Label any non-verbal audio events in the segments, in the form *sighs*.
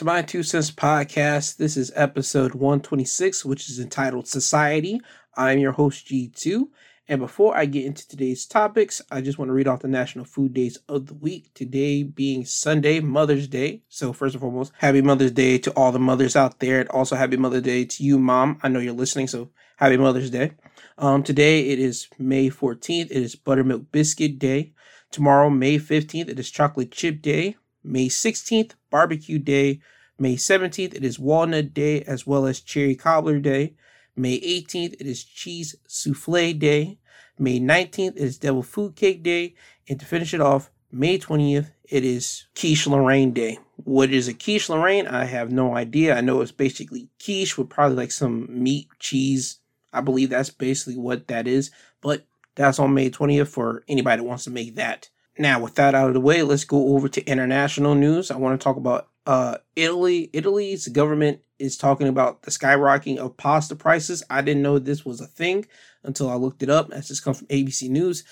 To my Two Cents Podcast. This is episode 126, which is entitled Society. I'm your host, G2. And before I get into today's topics, I just want to read off the national food days of the week. Today being Sunday, Mother's Day. So, first and foremost, happy Mother's Day to all the mothers out there. And also, happy Mother's Day to you, Mom. I know you're listening, so happy Mother's Day. Um, today it is May 14th. It is Buttermilk Biscuit Day. Tomorrow, May 15th, it is Chocolate Chip Day. May 16th, Barbecue Day. May 17th, it is Walnut Day as well as Cherry Cobbler Day. May 18th, it is Cheese Souffle Day. May 19th, it is Devil Food Cake Day. And to finish it off, May 20th, it is Quiche Lorraine Day. What is a quiche Lorraine? I have no idea. I know it's basically quiche with probably like some meat, cheese. I believe that's basically what that is. But that's on May 20th for anybody that wants to make that. Now, with that out of the way, let's go over to international news. I want to talk about uh, Italy. Italy's government is talking about the skyrocketing of pasta prices. I didn't know this was a thing until I looked it up. That's just come from ABC News.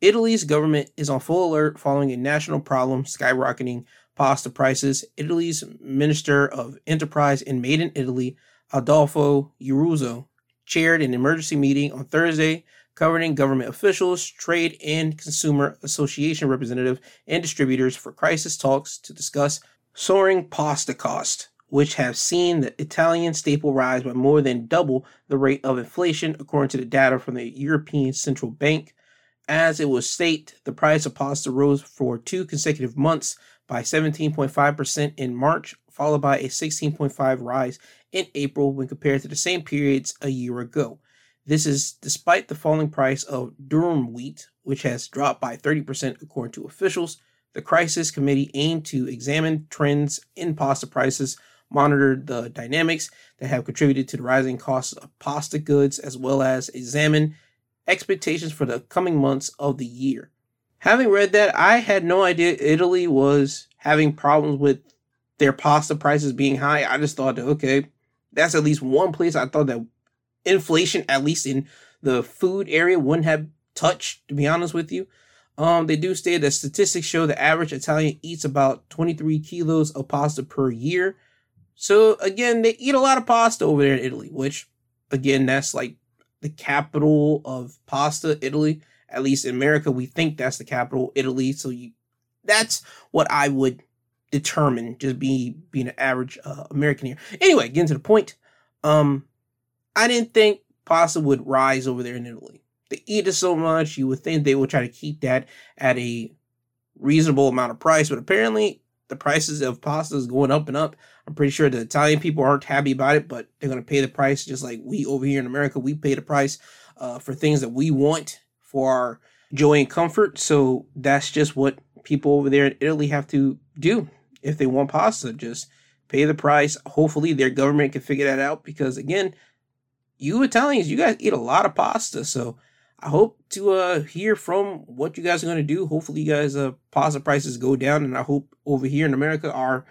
Italy's government is on full alert following a national problem skyrocketing pasta prices. Italy's Minister of Enterprise and Made in Italy, Adolfo Uruzzo, chaired an emergency meeting on Thursday covering government officials, trade and consumer association representative, and distributors for crisis talks to discuss soaring pasta costs, which have seen the Italian staple rise by more than double the rate of inflation, according to the data from the European Central Bank. As it was state, the price of pasta rose for two consecutive months by 17.5% in March, followed by a 16.5 rise in April when compared to the same periods a year ago. This is despite the falling price of durum wheat, which has dropped by 30% according to officials. The crisis committee aimed to examine trends in pasta prices, monitor the dynamics that have contributed to the rising costs of pasta goods, as well as examine expectations for the coming months of the year. Having read that, I had no idea Italy was having problems with their pasta prices being high. I just thought okay, that's at least one place I thought that inflation, at least in the food area, wouldn't have touched, to be honest with you. Um, they do state that statistics show the average Italian eats about 23 kilos of pasta per year. So again, they eat a lot of pasta over there in Italy, which again, that's like the capital of pasta, Italy. At least in America, we think that's the capital, Italy. So you, that's what I would determine, just be being an average uh, American here. Anyway, getting to the point. Um, I didn't think pasta would rise over there in Italy. They eat it so much, you would think they would try to keep that at a reasonable amount of price, but apparently the prices of pasta is going up and up. I'm pretty sure the Italian people aren't happy about it, but they're going to pay the price just like we over here in America. We pay the price uh, for things that we want for our joy and comfort. So that's just what people over there in Italy have to do if they want pasta. Just pay the price. Hopefully, their government can figure that out because, again, you Italians, you guys eat a lot of pasta. So I hope to uh, hear from what you guys are going to do. Hopefully, you guys uh, pasta prices go down, and I hope over here in America our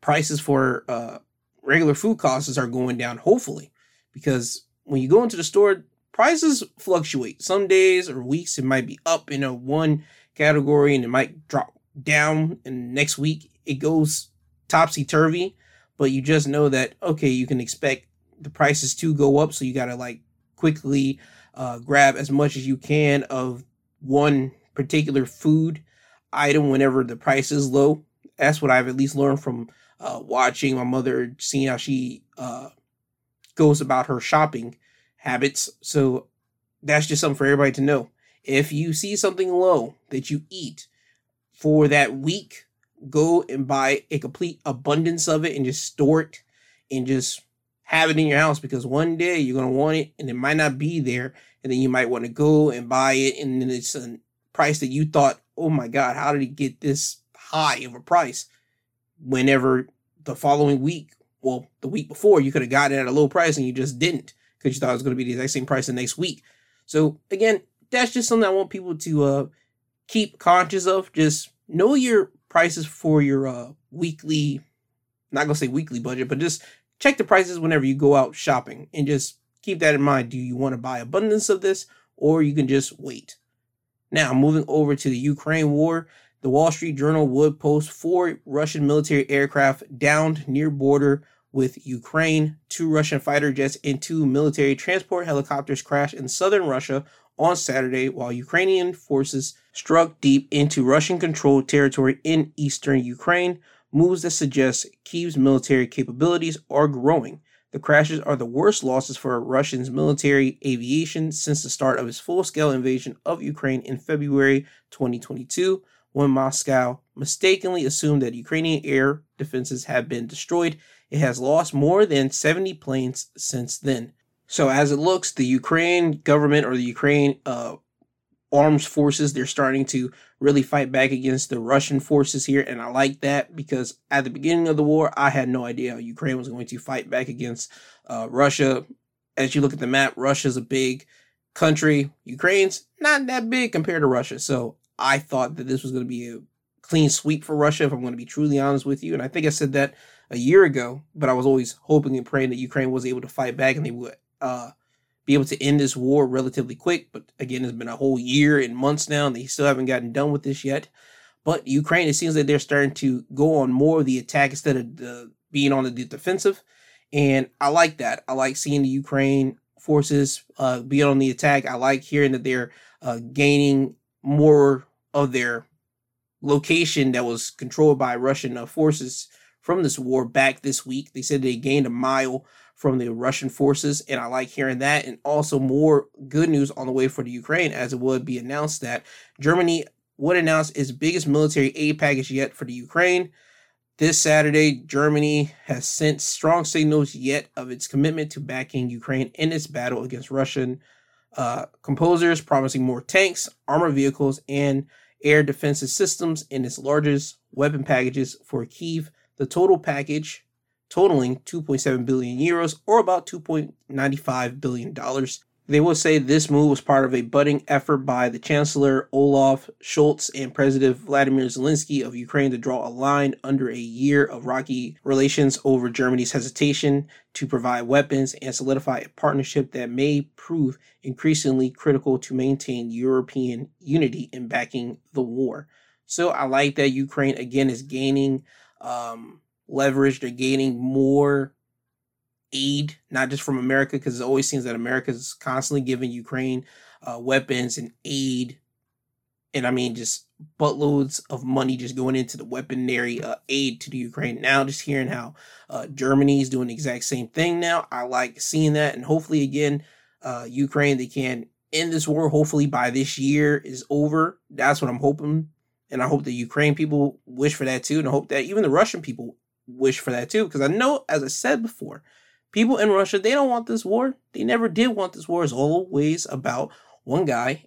prices for uh, regular food costs are going down. Hopefully, because when you go into the store, prices fluctuate. Some days or weeks it might be up in a one category, and it might drop down, and next week it goes topsy turvy. But you just know that okay, you can expect the prices to go up, so you gotta like quickly uh, grab as much as you can of one particular food item whenever the price is low. That's what I've at least learned from uh, watching my mother, seeing how she uh, goes about her shopping habits. So that's just something for everybody to know. If you see something low that you eat for that week, go and buy a complete abundance of it and just store it and just have it in your house because one day you're going to want it and it might not be there. And then you might want to go and buy it. And then it's a price that you thought, oh my God, how did it get this high of a price? Whenever the following week well, the week before, you could have gotten it at a low price and you just didn't because you thought it was going to be the exact same price the next week. So again, that's just something I want people to uh, keep conscious of. Just know your prices for your uh, weekly, not gonna say weekly budget, but just check the prices whenever you go out shopping and just keep that in mind. Do you want to buy abundance of this or you can just wait? Now, moving over to the Ukraine war, the Wall Street Journal would post four Russian military aircraft downed near border with Ukraine. Two Russian fighter jets and two military transport helicopters crashed in southern Russia on Saturday while Ukrainian forces struck deep into Russian controlled territory in eastern Ukraine, moves that suggest Kyiv's military capabilities are growing. The crashes are the worst losses for Russia's military aviation since the start of its full scale invasion of Ukraine in February 2022, when Moscow mistakenly assumed that Ukrainian air defenses had been destroyed it has lost more than 70 planes since then. So, as it looks, the Ukraine government or the Ukraine uh, arms forces, they're starting to really fight back against the Russian forces here. And I like that because at the beginning of the war, I had no idea how Ukraine was going to fight back against uh, Russia. As you look at the map, Russia's a big country. Ukraine's not that big compared to Russia. So I thought that this was going to be a clean sweep for Russia, if I'm going to be truly honest with you. And I think I said that a year ago, but I was always hoping and praying that Ukraine was able to fight back and they would uh, be able to end this war relatively quick. But again, it's been a whole year and months now, and they still haven't gotten done with this yet. But Ukraine, it seems like they're starting to go on more of the attack instead of the, being on the defensive. And I like that. I like seeing the Ukraine forces uh, be on the attack. I like hearing that they're uh, gaining more of their location that was controlled by Russian uh, forces from this war back this week. They said they gained a mile from the Russian forces, and I like hearing that. And also more good news on the way for the Ukraine, as it would be announced that Germany would announce its biggest military aid package yet for the Ukraine. This Saturday, Germany has sent strong signals yet of its commitment to backing Ukraine in its battle against Russian uh, composers, promising more tanks, armored vehicles, and air defensive systems in its largest weapon packages for Kiev the total package totaling 2.7 billion euros or about 2.95 billion dollars. They will say this move was part of a budding effort by the Chancellor Olaf Scholz and President Vladimir Zelensky of Ukraine to draw a line under a year of rocky relations over Germany's hesitation to provide weapons and solidify a partnership that may prove increasingly critical to maintain European unity in backing the war. So I like that Ukraine again is gaining um, leverage. They're gaining more aid, not just from America, because it always seems that America is constantly giving Ukraine uh, weapons and aid. And I mean, just buttloads of money just going into the weaponry uh, aid to the Ukraine. Now, just hearing how uh, Germany is doing the exact same thing now, I like seeing that. And hopefully, again, uh, Ukraine, they can end this war. Hopefully, by this year is over. That's what I'm hoping and I hope the Ukraine people wish for that too. And I hope that even the Russian people wish for that too. Because I know, as I said before, people in Russia, they don't want this war. They never did want this war. It's always about one guy,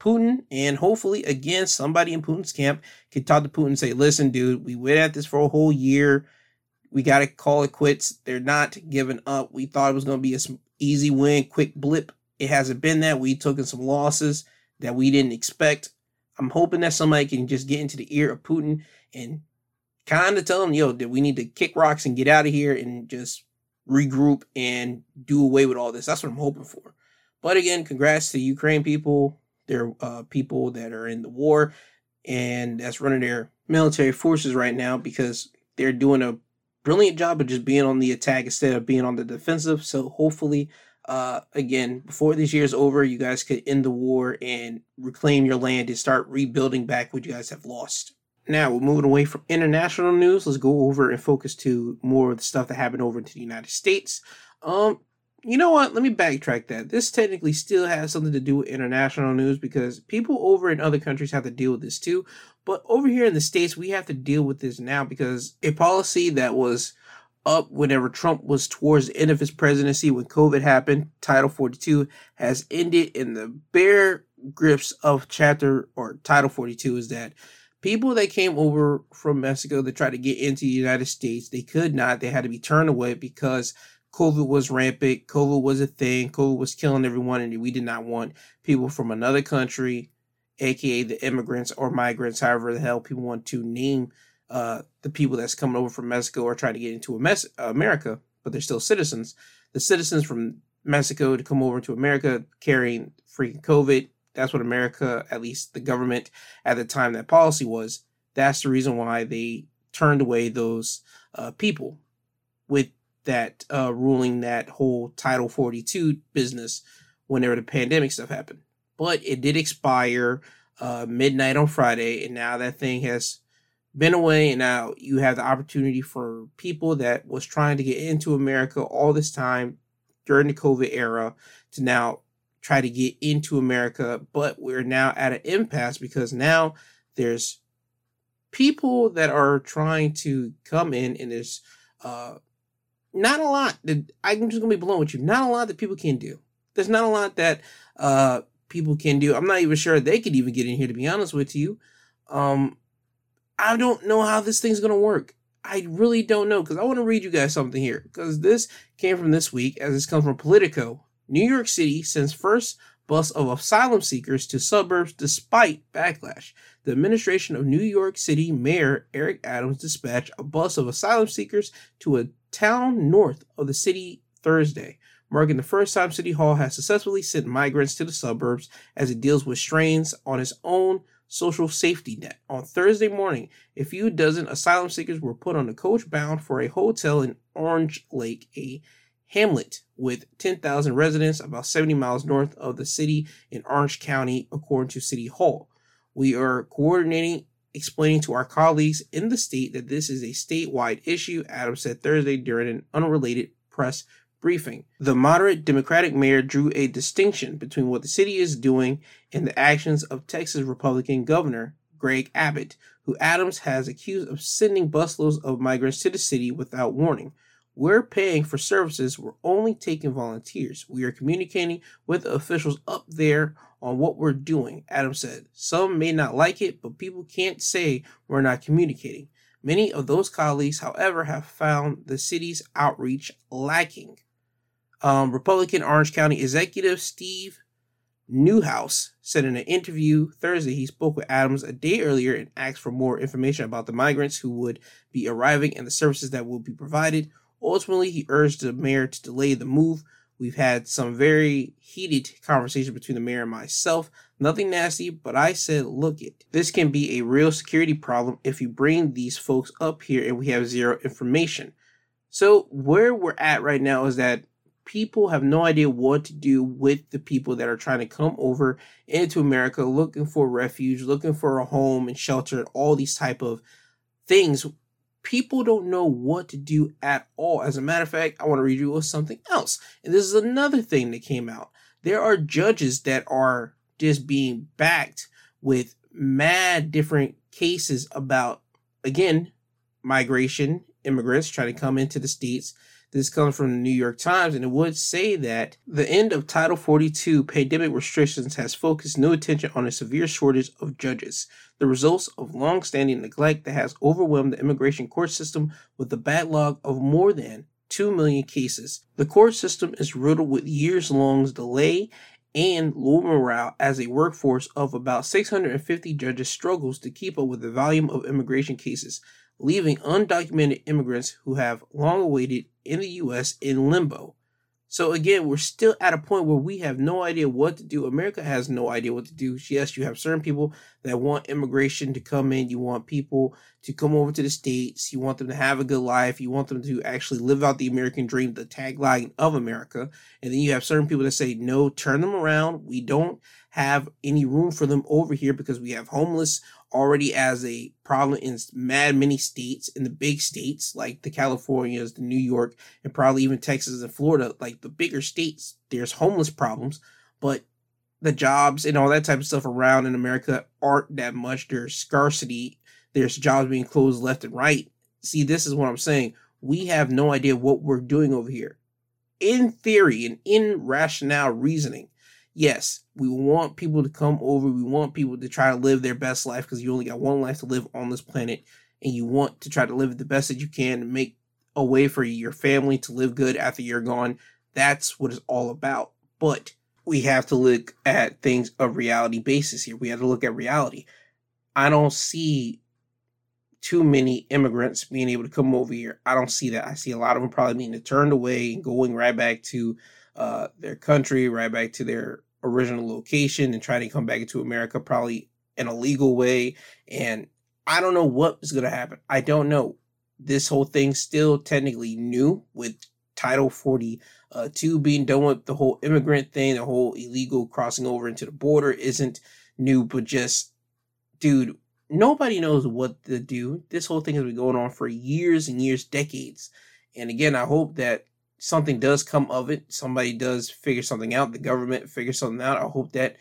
Putin. And hopefully, again, somebody in Putin's camp can talk to Putin and say, listen, dude, we went at this for a whole year. We got to call it quits. They're not giving up. We thought it was going to be a easy win, quick blip. It hasn't been that. We took in some losses that we didn't expect. I'm hoping that somebody can just get into the ear of Putin and kind of tell him, yo, that we need to kick rocks and get out of here and just regroup and do away with all this. That's what I'm hoping for. But again, congrats to Ukraine people. They're uh, people that are in the war and that's running their military forces right now because they're doing a brilliant job of just being on the attack instead of being on the defensive. So hopefully uh, again, before this year's over, you guys could end the war and reclaim your land and start rebuilding back what you guys have lost. Now we're moving away from international news. Let's go over and focus to more of the stuff that happened over into the United States. Um, you know what? Let me backtrack that. This technically still has something to do with international news because people over in other countries have to deal with this too. But over here in the States, we have to deal with this now because a policy that was up whenever Trump was towards the end of his presidency when COVID happened. Title 42 has ended in the bare grips of chapter or Title 42 is that people that came over from Mexico that tried to get into the United States, they could not. They had to be turned away because COVID was rampant. COVID was a thing. COVID was killing everyone, and we did not want people from another country, aka the immigrants or migrants, however the hell people want to name uh, the people that's coming over from Mexico or trying to get into America, but they're still citizens. The citizens from Mexico to come over to America carrying freaking COVID. That's what America, at least the government at the time that policy was. That's the reason why they turned away those uh, people with that uh, ruling that whole Title 42 business whenever the pandemic stuff happened. But it did expire uh, midnight on Friday, and now that thing has been away, and now you have the opportunity for people that was trying to get into America all this time during the COVID era to now try to get into America, but we're now at an impasse because now there's people that are trying to come in and there's uh not a lot that I'm just gonna be blown with you. Not a lot that people can do. There's not a lot that uh people can do. I'm not even sure they could even get in here to be honest with you. Um I don't know how this thing's gonna work. I really don't know because I want to read you guys something here because this came from this week as it's come from Politico. New York City sends first bus of asylum seekers to suburbs despite backlash. The administration of New York City Mayor Eric Adams dispatched a bus of asylum seekers to a town north of the city Thursday, marking the first time City Hall has successfully sent migrants to the suburbs as it deals with strains on its own social safety net. On Thursday morning, a few dozen asylum seekers were put on a coach bound for a hotel in Orange Lake, a hamlet with 10,000 residents about 70 miles north of the city in Orange County, according to City Hall. We are coordinating explaining to our colleagues in the state that this is a statewide issue, Adams said Thursday during an unrelated press briefing. The moderate Democratic mayor drew a distinction between what the city is doing and the actions of Texas Republican Governor Greg Abbott, who Adams has accused of sending busloads of migrants to the city without warning. We're paying for services, we're only taking volunteers. We are communicating with officials up there on what we're doing, Adams said. Some may not like it, but people can't say we're not communicating. Many of those colleagues, however, have found the city's outreach lacking. Um, Republican Orange County Executive Steve Neuhaus said in an interview Thursday he spoke with Adams a day earlier and asked for more information about the migrants who would be arriving and the services that will be provided. Ultimately, he urged the mayor to delay the move. We've had some very heated conversation between the mayor and myself. Nothing nasty, but I said, look it. This can be a real security problem if you bring these folks up here and we have zero information. So where we're at right now is that people have no idea what to do with the people that are trying to come over into America looking for refuge, looking for a home and shelter, all these type of things people don't know what to do at all. As a matter of fact, I want to read you something else. And this is another thing that came out. There are judges that are just being backed with mad different cases about, again, migration, immigrants trying to come into the states this comes from the New York Times, and it would say that the end of Title 42 pandemic restrictions has focused no attention on a severe shortage of judges, the results of long-standing neglect that has overwhelmed the immigration court system with a backlog of more than 2 million cases. The court system is riddled with years-long delay and low morale as a workforce of about 650 judges struggles to keep up with the volume of immigration cases leaving undocumented immigrants who have long awaited in the U.S. in limbo. So again, we're still at a point where we have no idea what to do. America has no idea what to do. Yes, you have certain people that want immigration to come in. You want people to come over to the States. You want them to have a good life. You want them to actually live out the American dream, the tagline of America. And then you have certain people that say, no, turn them around. We don't have any room for them over here because we have homeless already as a problem in mad many states in the big states like the Californias, the New York, and probably even Texas and Florida, like the bigger states, there's homeless problems, but the jobs and all that type of stuff around in America aren't that much. There's scarcity. There's jobs being closed left and right. See, this is what I'm saying. We have no idea what we're doing over here. In theory and in rationale reasoning, yes, we want people to come over. We want people to try to live their best life because you only got one life to live on this planet, and you want to try to live the best that you can make a way for your family to live good after you're gone. That's what it's all about. But we have to look at things of reality basis here. We have to look at reality. I don't see too many immigrants being able to come over here. I don't see that. I see a lot of them probably being turned away and going right back to uh, their country, right back to their original location and trying to come back into America probably in a legal way. And I don't know what is going to happen. I don't know. This whole thing still technically new with Title 42 uh, being done with the whole immigrant thing, the whole illegal crossing over into the border isn't new, but just, dude, nobody knows what to do. This whole thing has been going on for years and years, decades. And again, I hope that something does come of it. Somebody does figure something out. The government figures something out. I hope that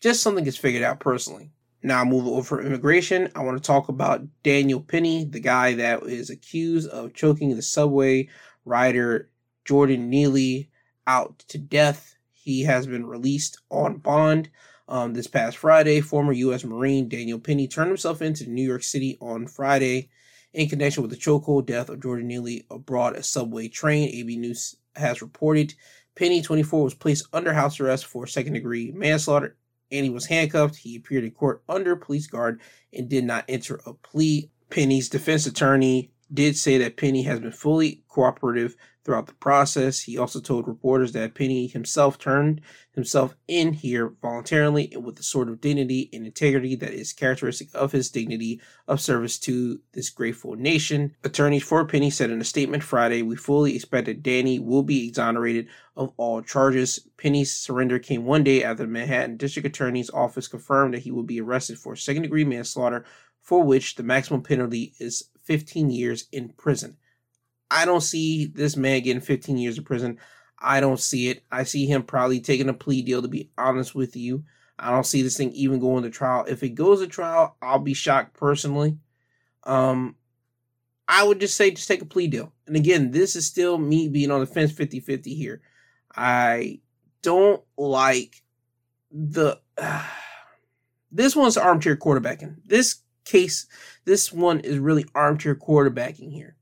just something gets figured out personally. Now, moving over immigration, I want to talk about Daniel Penny, the guy that is accused of choking the subway rider Jordan Neely out to death. He has been released on bond. Um, this past Friday, former U.S. Marine Daniel Penny turned himself into New York City on Friday in connection with the chokehold death of Jordan Neely aboard a subway train. AB News has reported Penny, 24, was placed under house arrest for second degree manslaughter and he was handcuffed. He appeared in court under police guard and did not enter a plea. Penny's defense attorney did say that Penny has been fully cooperative throughout the process. He also told reporters that Penny himself turned himself in here voluntarily and with the sort of dignity and integrity that is characteristic of his dignity of service to this grateful nation. Attorneys for Penny said in a statement Friday, We fully expect that Danny will be exonerated of all charges. Penny's surrender came one day after the Manhattan District Attorney's Office confirmed that he will be arrested for second degree manslaughter, for which the maximum penalty is 15 years in prison. I don't see this man getting 15 years of prison. I don't see it. I see him probably taking a plea deal, to be honest with you. I don't see this thing even going to trial. If it goes to trial, I'll be shocked personally. Um, I would just say just take a plea deal. And again, this is still me being on the fence 50 50 here. I don't like the. Uh, *sighs* this one's armchair quarterbacking. This case, this one is really armchair quarterbacking here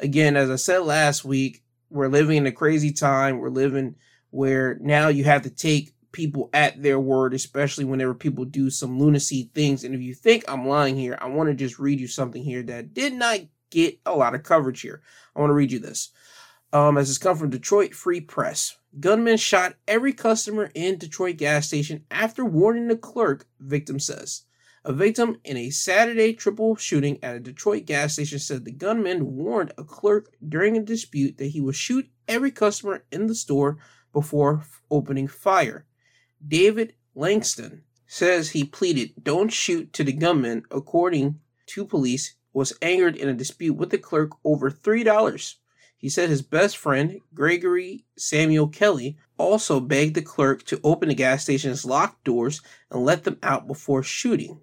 again, as I said last week, we're living in a crazy time. We're living where now you have to take people at their word, especially whenever people do some lunacy things. And if you think I'm lying here, I want to just read you something here that did not get a lot of coverage here. I want to read you this. Um, as it's come from Detroit Free Press. Gunman shot every customer in Detroit gas station after warning the clerk, victim says. A victim in a Saturday triple shooting at a Detroit gas station said the gunman warned a clerk during a dispute that he would shoot every customer in the store before opening fire. David Langston says he pleaded, Don't shoot to the gunman, according to police, was angered in a dispute with the clerk over $3. He said his best friend, Gregory Samuel Kelly, also begged the clerk to open the gas station's locked doors and let them out before shooting.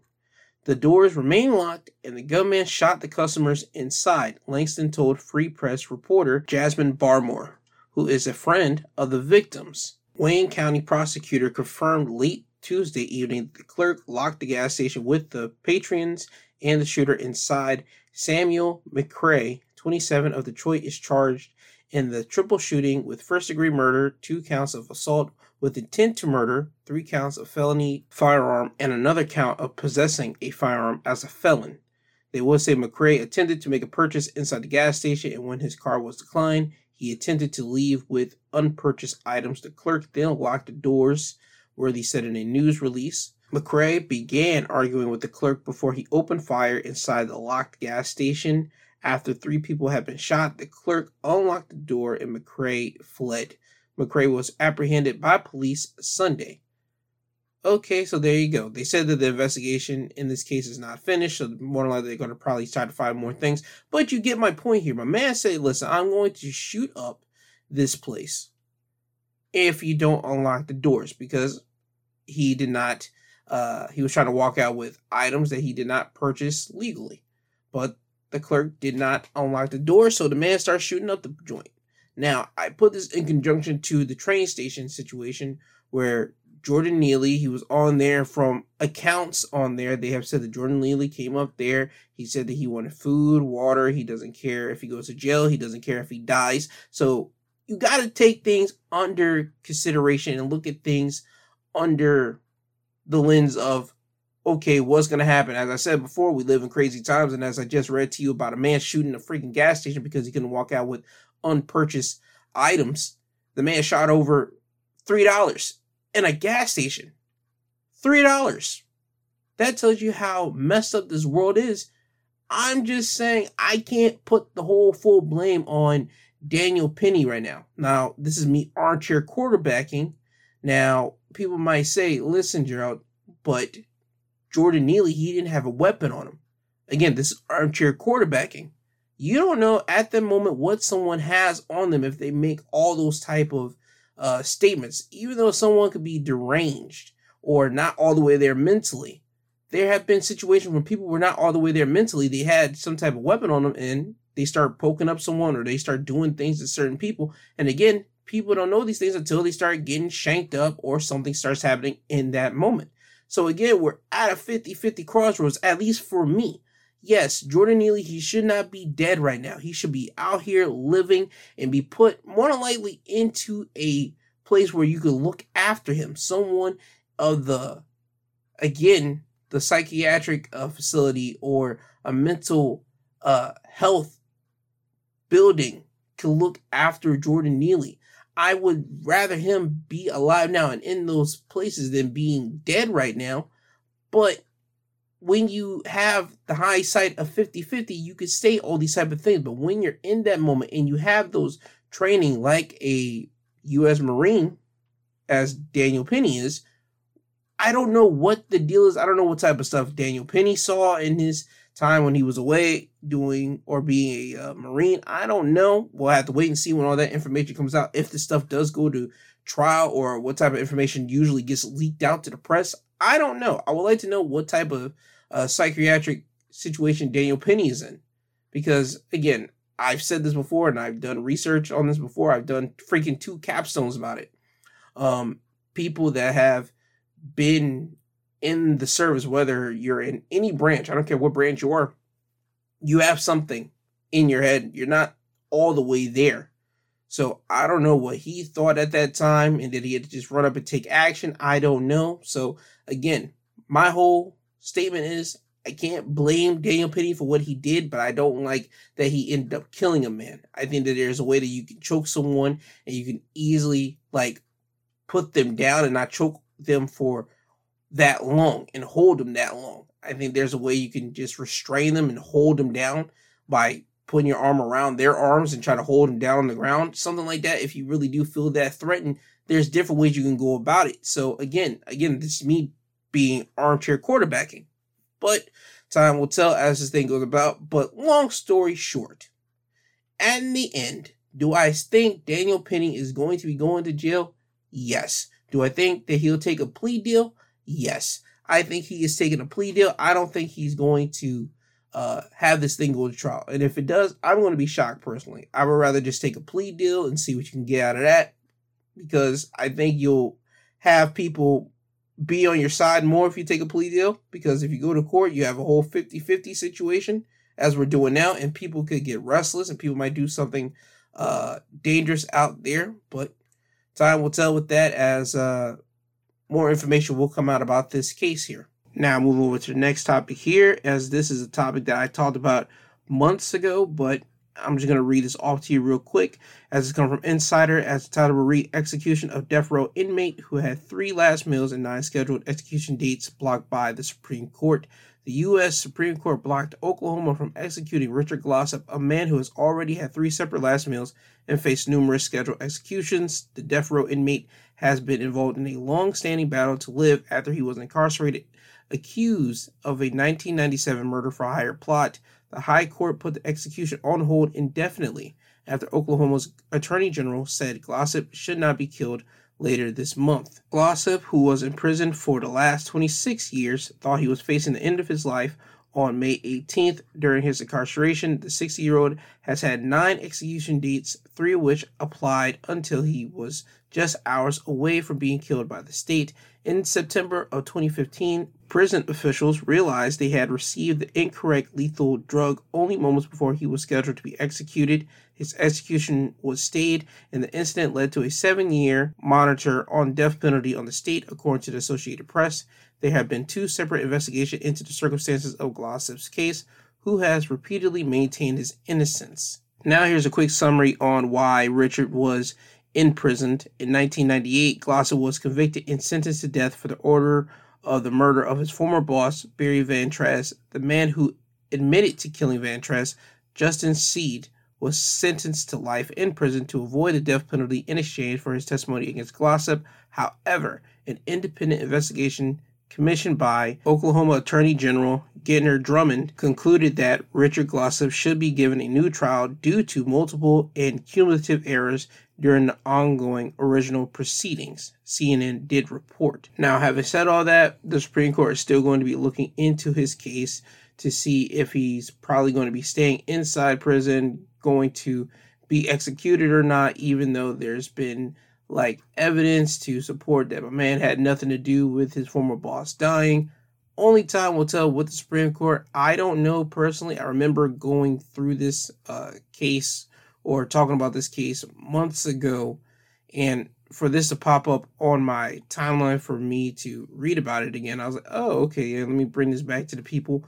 The doors remained locked and the gunman shot the customers inside, Langston told Free Press reporter Jasmine Barmore, who is a friend of the victims. Wayne County prosecutor confirmed late Tuesday evening the clerk locked the gas station with the patrons and the shooter inside. Samuel McCray, 27 of Detroit, is charged in the triple shooting with first degree murder, two counts of assault with intent to murder, three counts of felony firearm, and another count of possessing a firearm as a felon. They will say McCray attempted to make a purchase inside the gas station, and when his car was declined, he attempted to leave with unpurchased items. The clerk then locked the doors, Worthy said in a news release. McCray began arguing with the clerk before he opened fire inside the locked gas station. After three people had been shot, the clerk unlocked the door and McCray fled. McCray was apprehended by police Sunday. Okay, so there you go. They said that the investigation in this case is not finished, so more likely they're going to probably try to find more things. But you get my point here. My man said, listen, I'm going to shoot up this place if you don't unlock the doors because he did not, uh, he was trying to walk out with items that he did not purchase legally. But the clerk did not unlock the door, so the man starts shooting up the joint. Now, I put this in conjunction to the train station situation where Jordan Neely. He was on there from accounts on there. They have said that Jordan Neely came up there. He said that he wanted food, water. He doesn't care if he goes to jail. He doesn't care if he dies. So you got to take things under consideration and look at things under the lens of okay, what's going to happen? As I said before, we live in crazy times. And as I just read to you about a man shooting a freaking gas station because he couldn't walk out with unpurchased items, the man shot over $3 in a gas station. $3. That tells you how messed up this world is. I'm just saying I can't put the whole full blame on Daniel Penny right now. Now, this is me armchair quarterbacking. Now, people might say, listen, Gerald, but Jordan Neely, he didn't have a weapon on him. Again, this is armchair quarterbacking. You don't know at the moment what someone has on them if they make all those type of uh, statements. Even though someone could be deranged or not all the way there mentally, there have been situations when people were not all the way there mentally. They had some type of weapon on them and they start poking up someone or they start doing things to certain people. And again, people don't know these things until they start getting shanked up or something starts happening in that moment. So again, we're at a 50-50 crossroads, at least for me. Yes, Jordan Neely, he should not be dead right now. He should be out here living and be put more than likely into a place where you can look after him. Someone of the, again, the psychiatric uh, facility or a mental uh, health building to look after Jordan Neely. I would rather him be alive now and in those places than being dead right now. But when you have the high side of 50-50, you could say all these type of things. But when you're in that moment and you have those training like a U.S. Marine, as Daniel Penny is, I don't know what the deal is. I don't know what type of stuff Daniel Penny saw in his time when he was away doing or being a uh, Marine. I don't know. We'll have to wait and see when all that information comes out. If the stuff does go to trial or what type of information usually gets leaked out to the press, I don't know. I would like to know what type of uh, psychiatric situation Daniel Penny is in. Because again, I've said this before and I've done research on this before. I've done freaking two capstones about it. Um, people that have been in the service, whether you're in any branch, I don't care what branch you are, you have something in your head. You're not all the way there. So I don't know what he thought at that time and did he had to just run up and take action? I don't know. So again, my whole statement is I can't blame Daniel Penny for what he did, but I don't like that he ended up killing a man. I think that there's a way that you can choke someone and you can easily like put them down and not choke them for that long and hold them that long. I think there's a way you can just restrain them and hold them down by putting your arm around their arms and try to hold them down on the ground, something like that. If you really do feel that threatened, there's different ways you can go about it. So again, again, this is me being armchair quarterbacking, but time will tell as this thing goes about. But long story short, in the end, do I think Daniel Penny is going to be going to jail? Yes. Do I think that he'll take a plea deal? Yes. I think he is taking a plea deal. I don't think he's going to uh, have this thing go to trial. And if it does, I'm going to be shocked personally. I would rather just take a plea deal and see what you can get out of that because I think you'll have people be on your side more if you take a plea deal. Because if you go to court, you have a whole 50 50 situation as we're doing now, and people could get restless and people might do something uh, dangerous out there. But time will tell with that as uh, more information will come out about this case here. Now, move over to the next topic here, as this is a topic that I talked about months ago, but I'm just going to read this off to you real quick as it's come from Insider as the title will read Execution of Death Row Inmate Who Had Three Last Meals and Nine Scheduled Execution Dates Blocked by the Supreme Court. The U.S. Supreme Court blocked Oklahoma from executing Richard Glossip, a man who has already had three separate last meals and faced numerous scheduled executions. The death row inmate has been involved in a long standing battle to live after he was incarcerated, accused of a 1997 murder for hire plot. The High Court put the execution on hold indefinitely after Oklahoma's Attorney General said Glossip should not be killed later this month. Glossip, who was in prison for the last 26 years, thought he was facing the end of his life on May 18th. During his incarceration, the 60 year old has had nine execution dates, three of which applied until he was just hours away from being killed by the state. In September of 2015, prison officials realized they had received the incorrect lethal drug only moments before he was scheduled to be executed. His execution was stayed, and the incident led to a seven year monitor on death penalty on the state, according to the Associated Press. There have been two separate investigations into the circumstances of Glossip's case, who has repeatedly maintained his innocence. Now, here's a quick summary on why Richard was imprisoned. In 1998, Glossip was convicted and sentenced to death for the order of the murder of his former boss, Barry Van Treese. The man who admitted to killing Van Treese, Justin Sneed, was sentenced to life in prison to avoid the death penalty in exchange for his testimony against Glossip. However, an independent investigation commissioned by Oklahoma Attorney General Gentner Drummond concluded that Richard Glossip should be given a new trial due to multiple and cumulative errors during the ongoing original proceedings, CNN did report. Now, having said all that, the Supreme Court is still going to be looking into his case to see if he's probably going to be staying inside prison, going to be executed or not, even though there's been like evidence to support that my man had nothing to do with his former boss dying. Only time will tell with the Supreme Court. I don't know personally. I remember going through this uh, case or talking about this case months ago, and for this to pop up on my timeline for me to read about it again, I was like, oh, okay, yeah, let me bring this back to the people.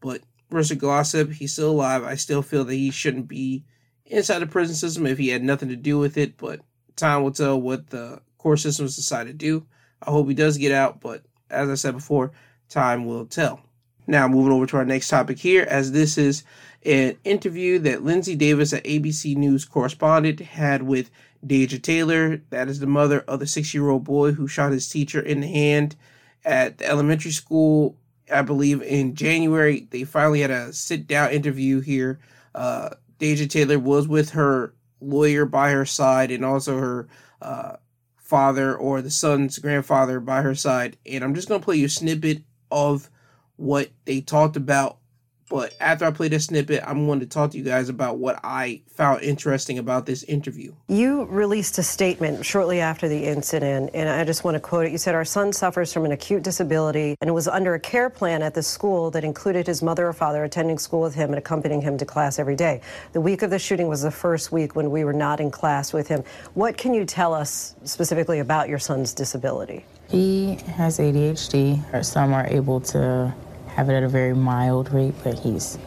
But Richard Glossip, he's still alive. I still feel that he shouldn't be inside the prison system if he had nothing to do with it, but time will tell what the court systems decide to do. I hope he does get out, but as I said before, time will tell. Now, moving over to our next topic here, as this is an interview that Linsey Davis, an ABC News correspondent, had with Deja Taylor. That is the mother of the six year old boy who shot his teacher in the hand at the elementary school, I believe, in January. They finally had a sit down interview here. Uh, Deja Taylor was with her lawyer by her side and also her uh, father or the son's grandfather by her side. And I'm just going to play you a snippet of what they talked about but after I play this snippet, I'm going to talk to you guys about what I found interesting about this interview. You released a statement shortly after the incident, and I just want to quote it. You said, Our son suffers from an acute disability and was under a care plan at the school that included his mother or father attending school with him and accompanying him to class every day. The week of the shooting was the first week when we were not in class with him. What can you tell us specifically about your son's disability? He has ADHD. Or some are able to have it at a very mild rate, but he's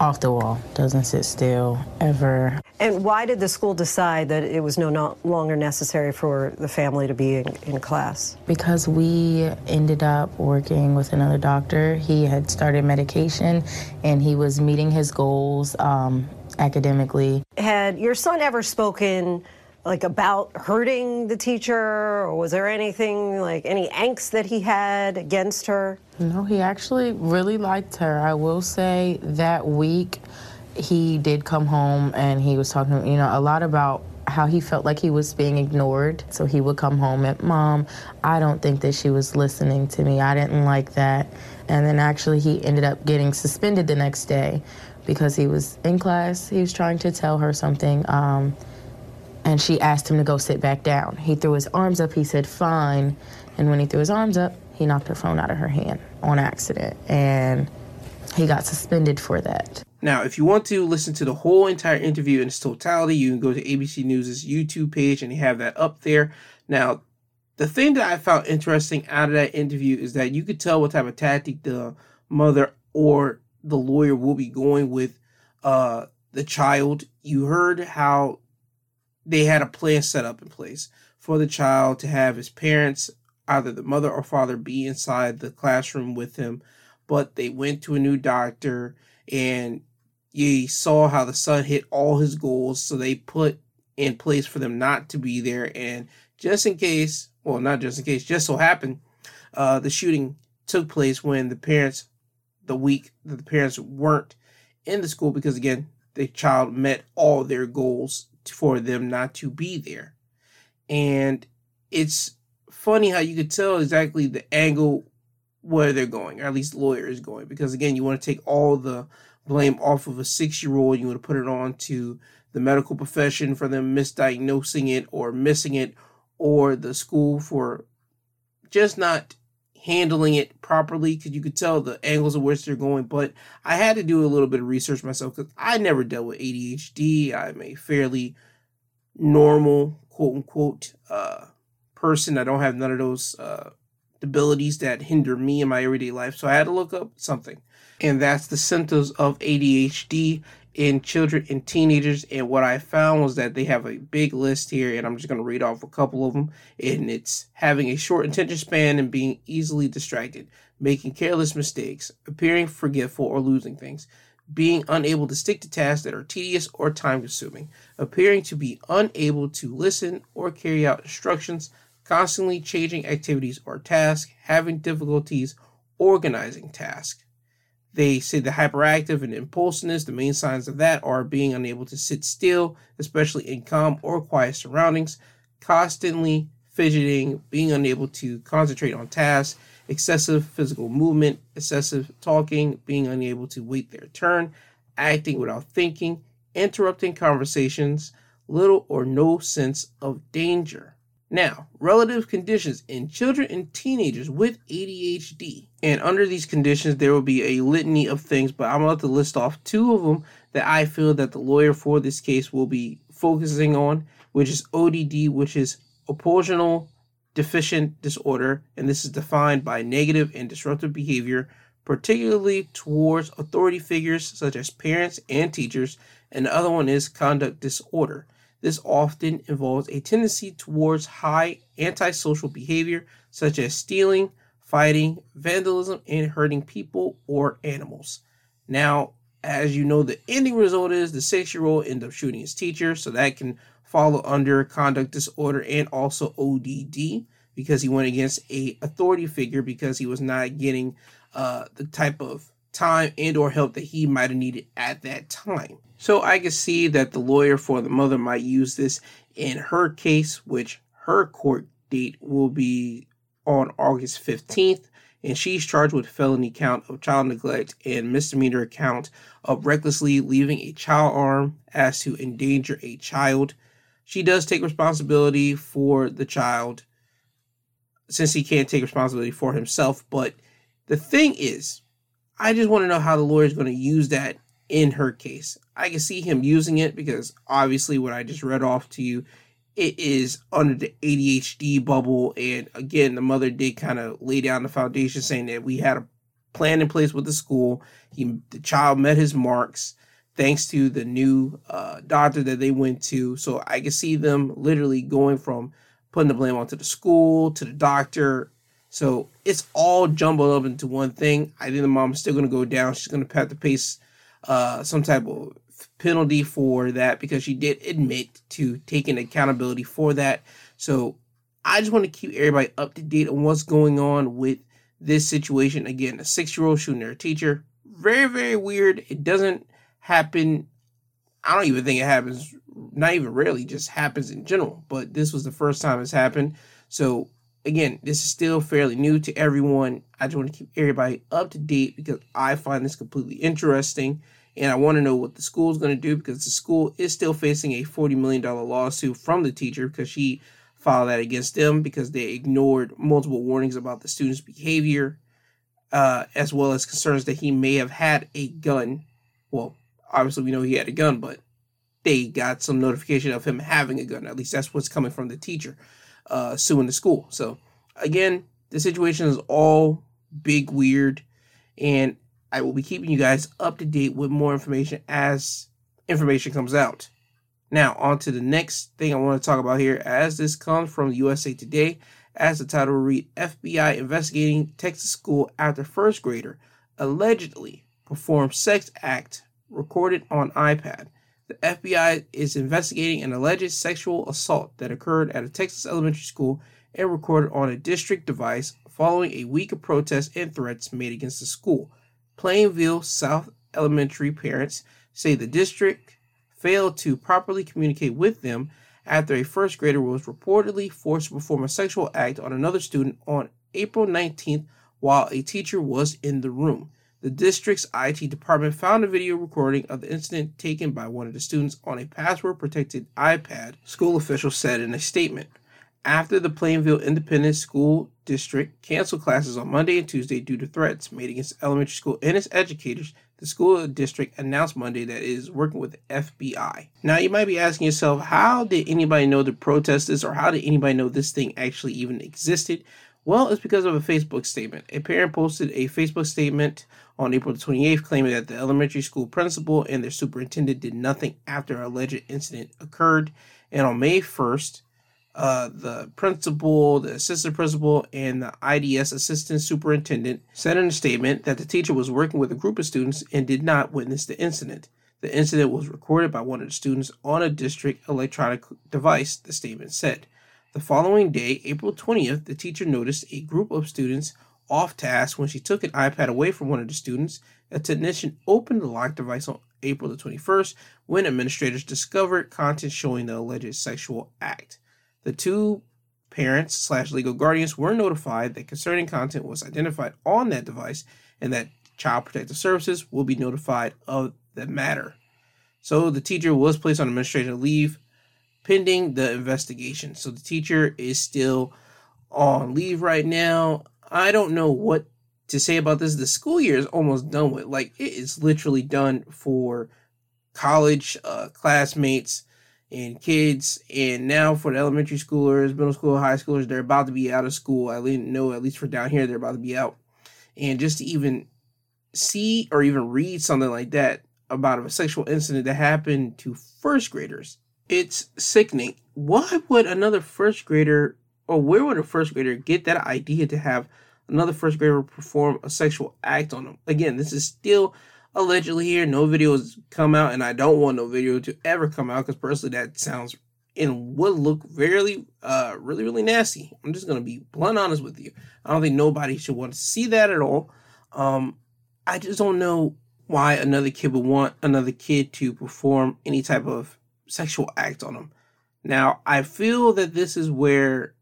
off the wall, doesn't sit still ever. And why did the school decide that it was no, no longer necessary for the family to be in, in, class? Because we ended up working with another doctor. He had started medication and he was meeting his goals um, academically. Had your son ever spoken? Like about hurting the teacher or was there anything like any angst that he had against her? No he actually really liked her. I will say that week he did come home and he was talking you know a lot about how he felt like he was being ignored. So he would come home and mom i don't think that she was listening to me. I didn't like that. And then actually he ended up getting suspended the next day because he was in class. He was trying to tell her something um, and she asked him to go sit back down. He threw his arms up, he said, fine. And when he threw his arms up, he knocked her phone out of her hand on accident. And he got suspended for that. Now, if you want to listen to the whole entire interview in its totality, you can go to ABC News' YouTube page and you have that up there. Now, the thing that I found interesting out of that interview is that you could tell what type of tactic the mother or the lawyer will be going with uh, the child. You heard how they had a plan set up in place for the child to have his parents, either the mother or father, be inside the classroom with him. But they went to a new doctor and he saw how the son hit all his goals. So they put in place for them not to be there. And just in case, well, not just in case, just so happened, uh, the shooting took place when the parents, the week that the parents weren't in the school because, again, the child met all their goals for them not to be there. And it's funny how you could tell exactly the angle where they're going, or at least the lawyer is going, because again, you want to take all the blame off of a six year old, you want to put it on to the medical profession for them misdiagnosing it or missing it, or the school for just not handling it properly because you could tell the angles of which they're going. But I had to do a little bit of research myself because I never dealt with ADHD. I'm a fairly normal, quote unquote, uh, person. I don't have none of those uh, abilities that hinder me in my everyday life. So I had to look up something. And that's the symptoms of ADHD in children and teenagers. And what I found was that they have a big list here, and I'm just going to read off a couple of them. And it's having a short attention span and being easily distracted, making careless mistakes, appearing forgetful or losing things, being unable to stick to tasks that are tedious or time consuming, appearing to be unable to listen or carry out instructions, constantly changing activities or tasks, having difficulties organizing tasks they say the hyperactive and impulsiveness, the main signs of that are being unable to sit still, especially in calm or quiet surroundings, constantly fidgeting, being unable to concentrate on tasks, excessive physical movement, excessive talking, being unable to wait their turn, acting without thinking, interrupting conversations, little or no sense of danger. Now, relative conditions in children and teenagers with ADHD. And under these conditions, there will be a litany of things, but I'm about to list off two of them that I feel that the lawyer for this case will be focusing on, which is ODD, which is oppositional deficient disorder, and this is defined by negative and disruptive behavior, particularly towards authority figures such as parents and teachers, and the other one is conduct disorder. This often involves a tendency towards high antisocial behavior, such as stealing, fighting, vandalism, and hurting people or animals. Now, as you know, the ending result is the six year old end up shooting his teacher, so that can follow under conduct disorder and also ODD because he went against a authority figure because he was not getting uh, the type of time and or help that he might have needed at that time. So I can see that the lawyer for the mother might use this in her case, which her court date will be on August 15th. And she's charged with felony count of child neglect and misdemeanor count of recklessly leaving a child arm as to endanger a child. She does take responsibility for the child since he can't take responsibility for himself. But the thing is, I just want to know how the lawyer is going to use that in her case. I can see him using it because obviously what I just read off to you, it is under the ADHD bubble. And again, the mother did kind of lay down the foundation saying that we had a plan in place with the school. He, the child met his marks thanks to the new uh, doctor that they went to. So I can see them literally going from putting the blame onto the school to the doctor. So it's all jumbled up into one thing. I think the mom's still going to go down. She's going to have to face uh, some type of penalty for that because she did admit to taking accountability for that. So I just want to keep everybody up to date on what's going on with this situation. Again, a six year old shooting their teacher. Very, very weird. It doesn't happen. I don't even think it happens, not even rarely, just happens in general. But this was the first time it's happened. So again, this is still fairly new to everyone. I just want to keep everybody up to date because I find this completely interesting. And I want to know what the school is going to do because the school is still facing a $40 million lawsuit from the teacher because she filed that against them because they ignored multiple warnings about the student's behavior, uh, as well as concerns that he may have had a gun. Well, obviously, we know he had a gun, but they got some notification of him having a gun. At least that's what's coming from the teacher uh, suing the school. So again, the situation is all big weird, and I will be keeping you guys up to date with more information as information comes out. Now, on to the next thing I want to talk about here, as this comes from USA Today, as the title read FBI investigating Texas school after first grader allegedly performed sex act recorded on iPad. The FBI is investigating an alleged sexual assault that occurred at a Texas elementary school and recorded on a district device following a week of protests and threats made against the school. Plainville South Elementary parents say the district failed to properly communicate with them after a first grader was reportedly forced to perform a sexual act on another student on April 19th while a teacher was in the room. The district's IT department found a video recording of the incident taken by one of the students on a password protected iPad, school officials said in a statement. after the Plainville Independent School District canceled classes on Monday and Tuesday due to threats made against elementary school and its educators, the school district announced Monday that it is working with FBI. Now, you might be asking yourself, how did anybody know to protest this, or how did anybody know this thing actually even existed? Well, it's because of a Facebook statement. A parent posted a Facebook statement on April 28th claiming that the elementary school principal and their superintendent did nothing after an alleged incident occurred. And on May 1st, uh, the principal, the assistant principal, and the IDS assistant superintendent said in a statement that the teacher was working with a group of students and did not witness the incident. The incident was recorded by one of the students on a district electronic device, the statement said. The following day, April 20th, the teacher noticed a group of students off task when she took an iPad away from one of the students. A technician opened the locked device on April the 21st when administrators discovered content showing the alleged sexual act. The two parents slash legal guardians were notified that concerning content was identified on that device and that Child Protective Services will be notified of the matter. So the teacher was placed on administrative leave pending the investigation. So the teacher is still on leave right now. I don't know what to say about this. The school year is almost done with. Like it is literally done for college uh, classmates and kids. And now for the elementary schoolers, middle school, high schoolers, they're about to be out of school. I know at least for down here, they're about to be out. And just to even see or even read something like that about a sexual incident that happened to first graders, it's sickening. Why would another first grader, or where would a first grader get that idea to have another first grader perform a sexual act on them? Again, this is still allegedly here. No videos come out, and I don't want no video to ever come out because personally, that sounds and would look really, uh, really, really nasty. I'm just gonna be blunt honest with you. I don't think nobody should want to see that at all. Um, I just don't know why another kid would want another kid to perform any type of sexual act on them. Now, I feel that this is where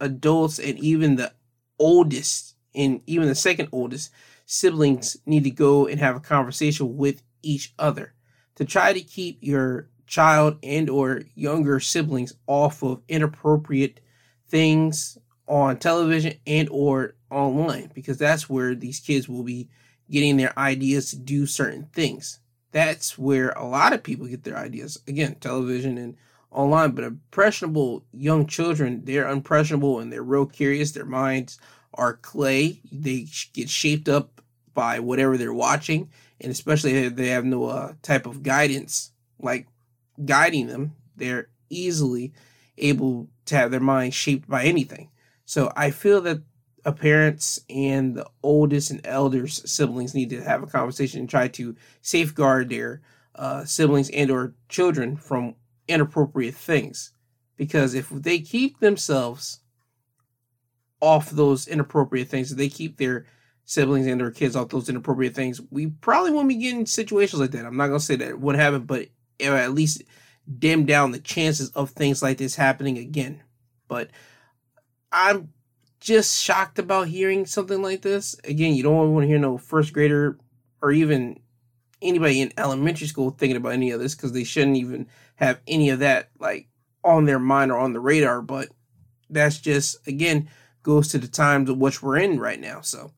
adults and even the oldest and even the second oldest siblings need to go and have a conversation with each other to try to keep your child and or younger siblings off of inappropriate things on television and or online because that's where these kids will be getting their ideas to do certain things. That's where a lot of people get their ideas. Again television and online but impressionable young children they're impressionable and they're real curious their minds are clay they get shaped up by whatever they're watching, and especially if they have no uh, type of guidance like guiding them, they're easily able to have their mind shaped by anything. So I feel that a parents and the oldest and elders siblings need to have a conversation and try to safeguard their uh, siblings and or children from inappropriate things because if they keep themselves off those inappropriate things if they keep their siblings and their kids off those inappropriate things, we probably won't be getting situations like that. I'm not gonna say that it would happen, but at least dim down the chances of things like this happening again. But I'm just shocked about hearing something like this. Again, you don't want to hear no first grader or even anybody in elementary school thinking about any of this because they shouldn't even have any of that like on their mind or on the radar. But that's just again goes to the times of which we're in right now. So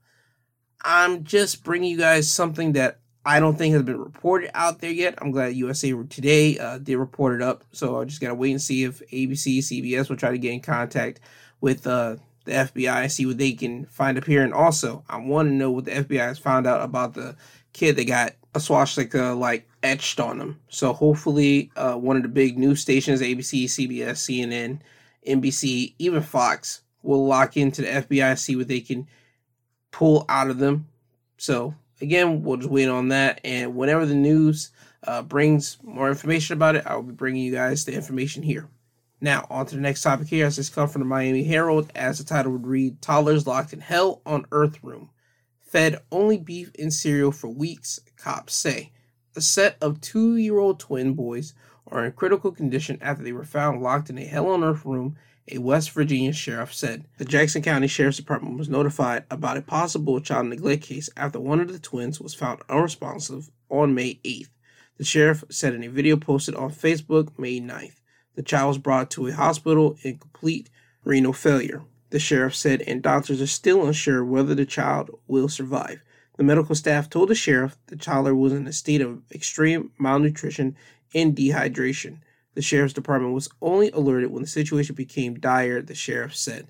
I'm just bringing you guys something that I don't think has been reported out there yet. I'm glad USA Today uh, did report it up, so I just gotta wait and see if ABC, CBS will try to get in contact with uh, the FBI, and see what they can find up here. And also, I want to know what the FBI has found out about the kid that got a swastika like etched on them. So hopefully, uh, one of the big news stations, ABC, CBS, CNN, NBC, even Fox, will lock into the FBI see what they can pull out of them. So again, we'll just wait on that. And whenever the news uh, brings more information about it, I'll be bringing you guys the information here. Now, on to the next topic here. As this comes from the Miami Herald, as the title would read Toddlers Locked in Hell on Earth Room. Fed only beef and cereal for weeks, cops say. A set of two year old twin boys are in critical condition after they were found locked in a Hell on Earth room a West Virginia sheriff said. The Jackson County Sheriff's Department was notified about a possible child neglect case after one of the twins was found unresponsive on May 8th. The sheriff said in a video posted on Facebook May 9th. The child was brought to a hospital in complete renal failure, the sheriff said, and doctors are still unsure whether the child will survive. The medical staff told the sheriff the toddler was in a state of extreme malnutrition and dehydration. The sheriff's department was only alerted when the situation became dire, the sheriff said.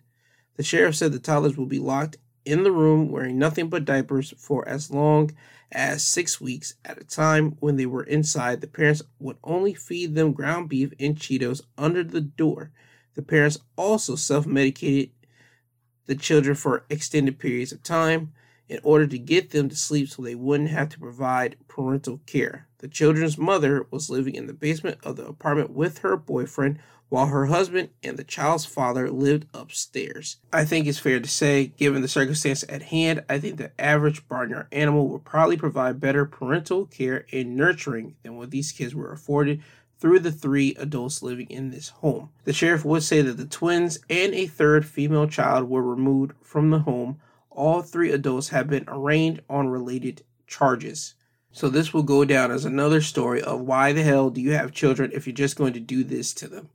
The sheriff said the toddlers will be locked in the room wearing nothing but diapers for as long as six weeks at a time. When they were inside, the parents would only feed them ground beef and Cheetos under the door. The parents also self medicated the children for extended periods of time in order to get them to sleep so they wouldn't have to provide parental care. The children's mother was living in the basement of the apartment with her boyfriend while her husband and the child's father lived upstairs. I think it's fair to say, given the circumstance at hand, I think the average barnyard animal would probably provide better parental care and nurturing than what these kids were afforded through the three adults living in this home. The sheriff would say that the twins and a third female child were removed from the home. All three adults have been arraigned on related charges. So this will go down as another story of why the hell do you have children if you're just going to do this to them?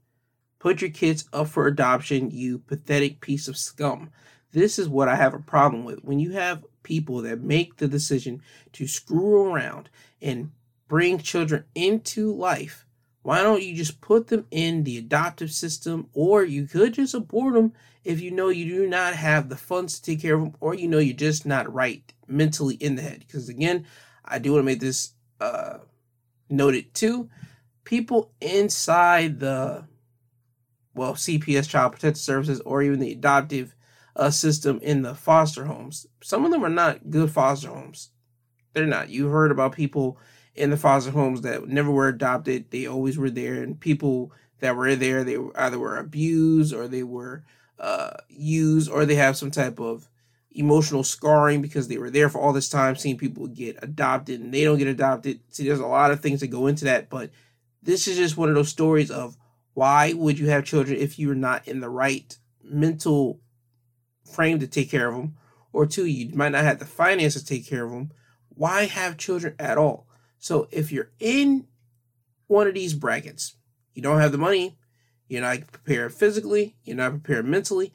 Put your kids up for adoption, you pathetic piece of scum. This is what I have a problem with. When you have people that make the decision to screw around and bring children into life, why don't you just put them in the adoptive system or you could just abort them if you know you do not have the funds to take care of them or you know you're just not right mentally in the head. Because again, I do want to make this uh, noted too. People inside the well, CPS, Child Protective Services, or even the adoptive uh, system in the foster homes. Some of them are not good foster homes. They're not. You heard about people in the foster homes that never were adopted. They always were there, and people that were there, they either were abused or they were uh, used, or they have some type of emotional scarring because they were there for all this time, seeing people get adopted and they don't get adopted. See, there's a lot of things that go into that, but this is just one of those stories of why would you have children if you're not in the right mental frame to take care of them? Or two, you might not have the finances to take care of them. Why have children at all? So if you're in one of these brackets, you don't have the money, you're not prepared physically, you're not prepared mentally,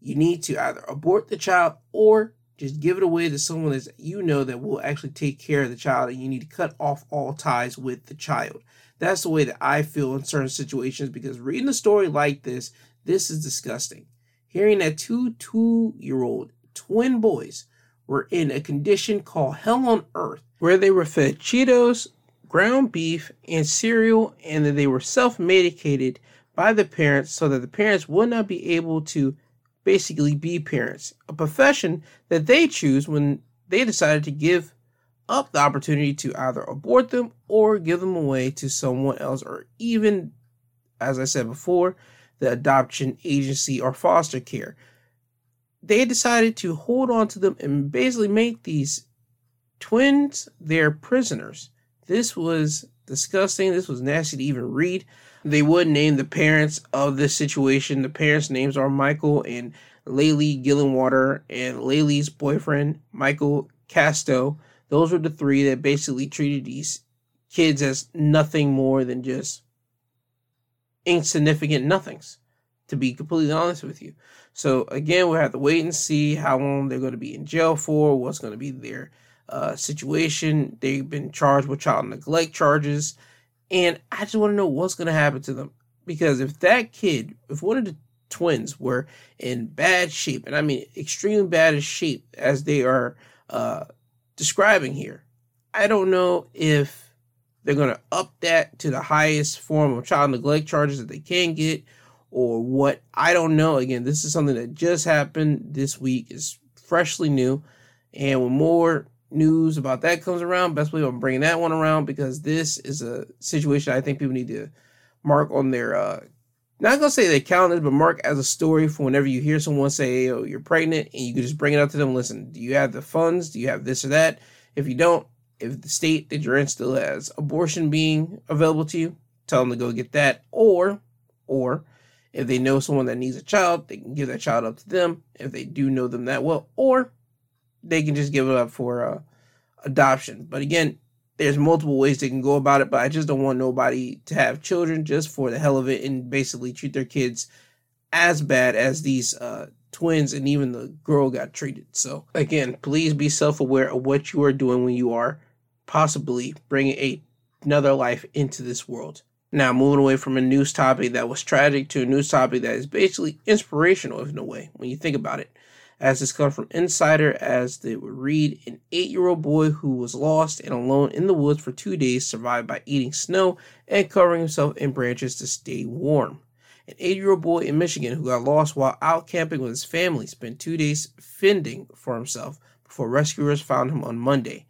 you need to either abort the child or just give it away to someone that you know that will actually take care of the child and you need to cut off all ties with the child. That's the way that I feel in certain situations because reading a story like this, this is disgusting. Hearing that two two year old twin boys were in a condition called hell on earth, where they were fed Cheetos, ground beef, and cereal, and that they were self medicated by the parents so that the parents would not be able to basically be parents, a profession that they choose when they decided to give up the opportunity to either abort them or give them away to someone else, or even, as I said before, the adoption agency or foster care. They decided to hold on to them and basically make these twins their prisoners. This was disgusting. This was nasty to even read. They would name the parents of this situation. The parents' names are Michael and Laylee Gillenwater, and Laylee's boyfriend, Michael Casto. Those were the three that basically treated these kids as nothing more than just insignificant nothings, to be completely honest with you. So, again, we'll have to wait and see how long they're going to be in jail for, what's going to be their uh, situation. They've been charged with child neglect charges. And I just want to know what's going to happen to them. Because if that kid, if one of the twins were in bad shape, and I mean extremely bad shape as they are uh, describing here. I don't know if they're going to up that to the highest form of child neglect charges that they can get or what. I don't know. Again, this is something that just happened this week. It's freshly new. And when more news about that comes around, best believe I'm bringing that one around because this is a situation I think people need to mark on their uh, not gonna say they counted, but mark as a story for whenever you hear someone say, "Oh, you're pregnant," and you can just bring it up to them. Listen, do you have the funds? Do you have this or that? If you don't, if the state that you're in still has abortion being available to you, tell them to go get that. Or, or if they know someone that needs a child, they can give that child up to them. If they do know them that well, or they can just give it up for uh, adoption. But again, there's multiple ways they can go about it, but I just don't want nobody to have children just for the hell of it and basically treat their kids as bad as these uh, twins and even the girl got treated. So again, please be self-aware of what you are doing when you are possibly bringing a, another life into this world. Now, moving away from a news topic that was tragic to a news topic that is basically inspirational in a way when you think about it. As this comes from Insider, as they would read, an eight year old boy who was lost and alone in the woods for two days survived by eating snow and covering himself in branches to stay warm. An eight year old boy in Michigan who got lost while out camping with his family spent two days fending for himself before rescuers found him on Monday.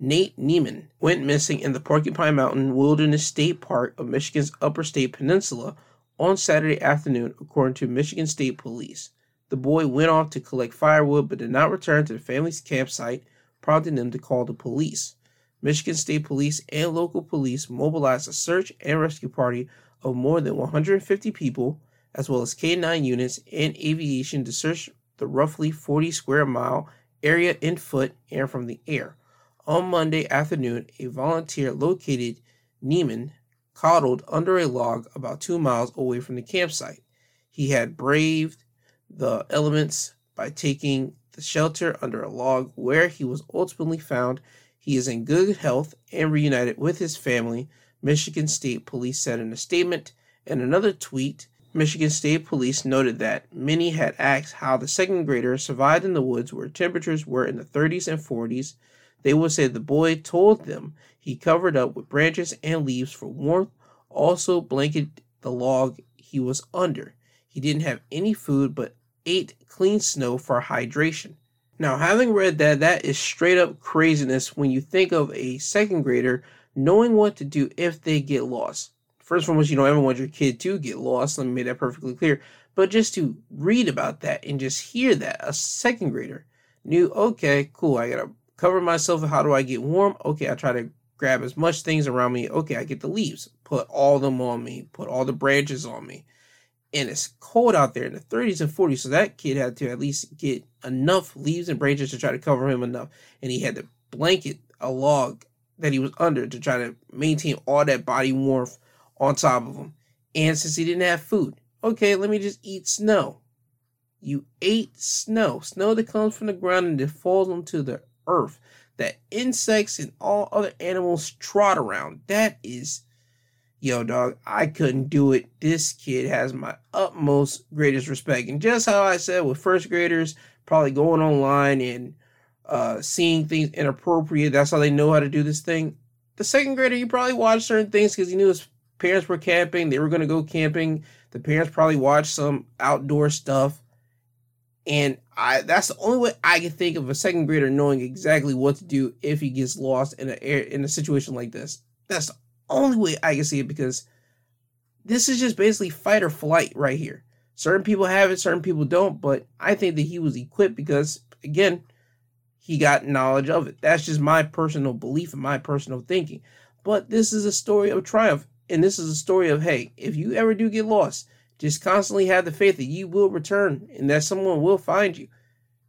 Nate Niemi went missing in the Porcupine Mountain Wilderness State Park of Michigan's Upper State Peninsula on Saturday afternoon, according to Michigan State Police. The boy went off to collect firewood but did not return to the family's campsite, prompting them to call the police. Michigan State Police and local police mobilized a search and rescue party of more than 150 people, as well as K 9 units and aviation to search the roughly 40 square mile area in foot and from the air. On Monday afternoon, a volunteer located Niemi coddled under a log about two miles away from the campsite. He had braved the elements by taking the shelter under a log where he was ultimately found. He is in good health and reunited with his family, Michigan State Police said in a statement. In another tweet, Michigan State Police noted that many had asked how the second grader survived in the woods where temperatures were in the 30s and 40s they will say the boy told them he covered up with branches and leaves for warmth, also blanketed the log he was under. He didn't have any food but ate clean snow for hydration. Now, having read that, that is straight up craziness when you think of a second grader knowing what to do if they get lost. First and foremost, you don't ever want your kid to get lost. Let me make that perfectly clear. But just to read about that and just hear that, a second grader knew, okay, cool, I gotta cover myself. How do I get warm? Okay, I try to grab as much things around me. Okay, I get the leaves, put all them on me, put all the branches on me. And it's cold out there in the 30s and 40s. So that kid had to at least get enough leaves and branches to try to cover him enough. And he had to blanket a log that he was under to try to maintain all that body warmth on top of him. And since he didn't have food, okay, let me just eat snow. You ate snow, snow that comes from the ground and it falls onto the earth that insects and all other animals trot around. That is, yo, dog, I couldn't do it. This kid has my utmost greatest respect. And just how I said with first graders, probably going online and uh, seeing things inappropriate, that's how they know how to do this thing. The second grader, you probably watched certain things because he knew his parents were camping. They were going to go camping. The parents probably watched some outdoor stuff. And I that's the only way I can think of a second grader knowing exactly what to do if he gets lost in a in a situation like this. That's the only way I can see it because this is just basically fight or flight right here. Certain people have it, certain people don't, but I think that he was equipped because again, he got knowledge of it. That's just my personal belief and my personal thinking. But this is a story of triumph, and this is a story of hey, if you ever do get lost, just constantly have the faith that you will return and that someone will find you.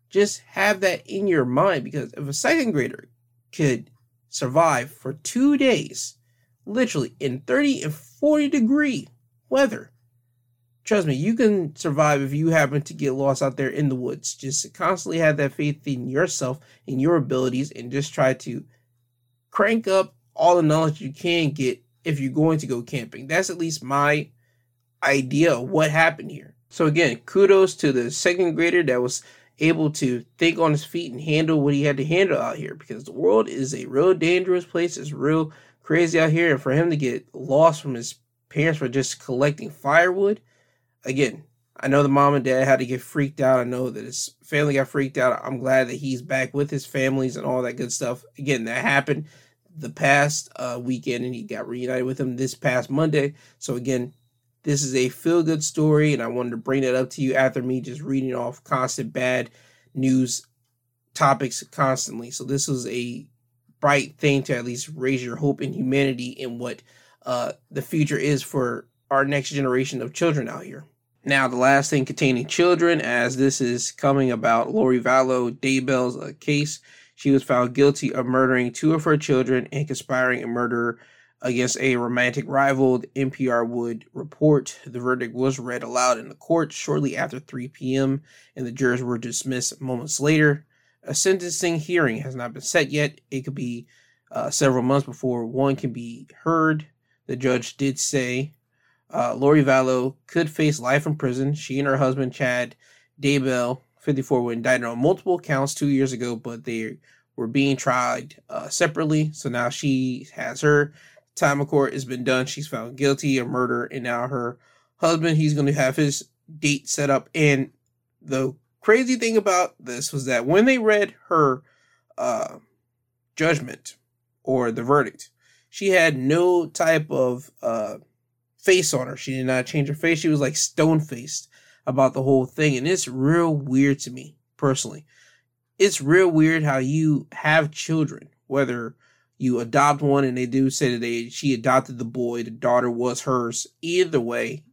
Just have that in your mind because if a second grader could survive for two days, literally in 30 and 40 degree weather, trust me, you can survive if you happen to get lost out there in the woods. Just constantly have that faith in yourself and your abilities and just try to crank up all the knowledge you can get if you're going to go camping. That's at least my idea of what happened here. So again, kudos to the second grader that was able to think on his feet and handle what he had to handle out here because the world is a real dangerous place. It's real crazy out here. And for him to get lost from his parents for just collecting firewood, again, I know the mom and dad had to get freaked out. I know that his family got freaked out. I'm glad that he's back with his families and all that good stuff. Again, that happened the past uh, weekend and he got reunited with them this past Monday. So again, this is a feel good story, and I wanted to bring that up to you after me just reading off constant bad news topics constantly. So, this was a bright thing to at least raise your hope in humanity and what uh, the future is for our next generation of children out here. Now, the last thing containing children, as this is coming about Lori Vallow Daybell's uh, case. She was found guilty of murdering two of her children and conspiring a murder against a romantic rival, the NPR would report. The verdict was read aloud in the court shortly after 3 p.m., and the jurors were dismissed moments later. A sentencing hearing has not been set yet. It could be uh, several months before one can be heard. The judge did say uh, Lori Vallow could face life in prison. She and her husband, Chad Daybell, 54, were indicted on multiple counts two years ago, but they were being tried uh, separately. So now she has her time of court has been done. She's found guilty of murder, and now her husband, he's going to have his date set up. And the crazy thing about this was that when they read her uh, judgment or the verdict, she had no type of uh, face on her. She did not change her face. She was like stone faced about the whole thing. And it's real weird to me personally. It's real weird how you have children, whether you adopt one and they do say that they she adopted the boy, the daughter was hers. Either way,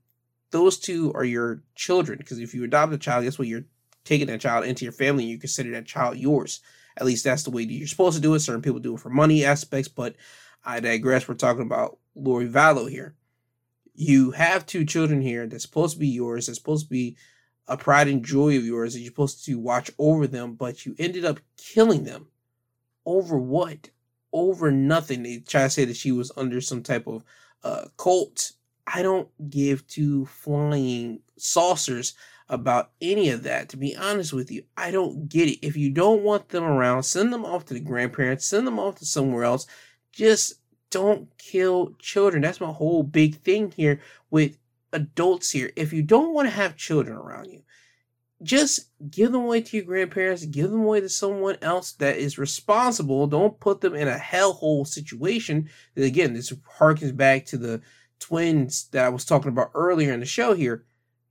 those two are your children. Because if you adopt a child, guess what? You're taking that child into your family and you consider that child yours. At least that's the way you're supposed to do it. Certain people do it for money aspects, but I digress. We're talking about Lori Vallow here. You have two children here that's supposed to be yours, that's supposed to be a pride and joy of yours, that you're supposed to watch over them, but you ended up killing them. Over what? Over nothing. They try to say that she was under some type of uh, cult. I don't give two flying saucers about any of that. To be honest with you, I don't get it. If you don't want them around, send them off to the grandparents, send them off to somewhere else. Just don't kill children. That's my whole big thing here with adults here. If you don't want to have children around you, just give them away to your grandparents, give them away to someone else that is responsible. Don't put them in a hellhole situation. And again, this harkens back to the twins that I was talking about earlier in the show here.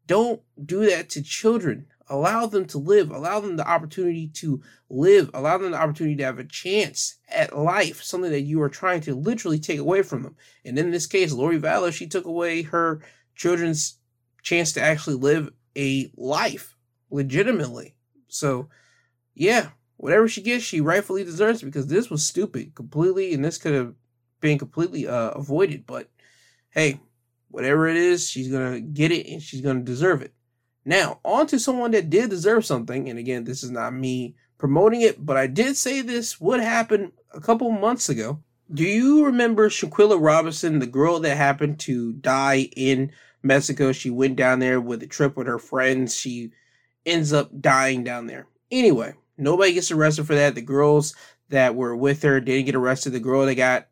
Don't do that to children. Allow them to live. Allow them the opportunity to live. Allow them the opportunity to have a chance at life, something that you are trying to literally take away from them. And in this case, Lori Vallow, she took away her children's chance to actually live a life legitimately. So, yeah, whatever she gets, she rightfully deserves because this was stupid completely, and this could have been completely uh, avoided. But hey, whatever it is, she's gonna get it and she's gonna deserve it. Now, on to someone that did deserve something, and again, this is not me promoting it, but I did say this would happen a couple months ago. Do you remember Shanquella Robinson, the girl that happened to die in Mexico? She went down there with a trip with her friends. She ends up dying down there. Anyway, nobody gets arrested for that. The girls that were with her didn't get arrested. The girl that got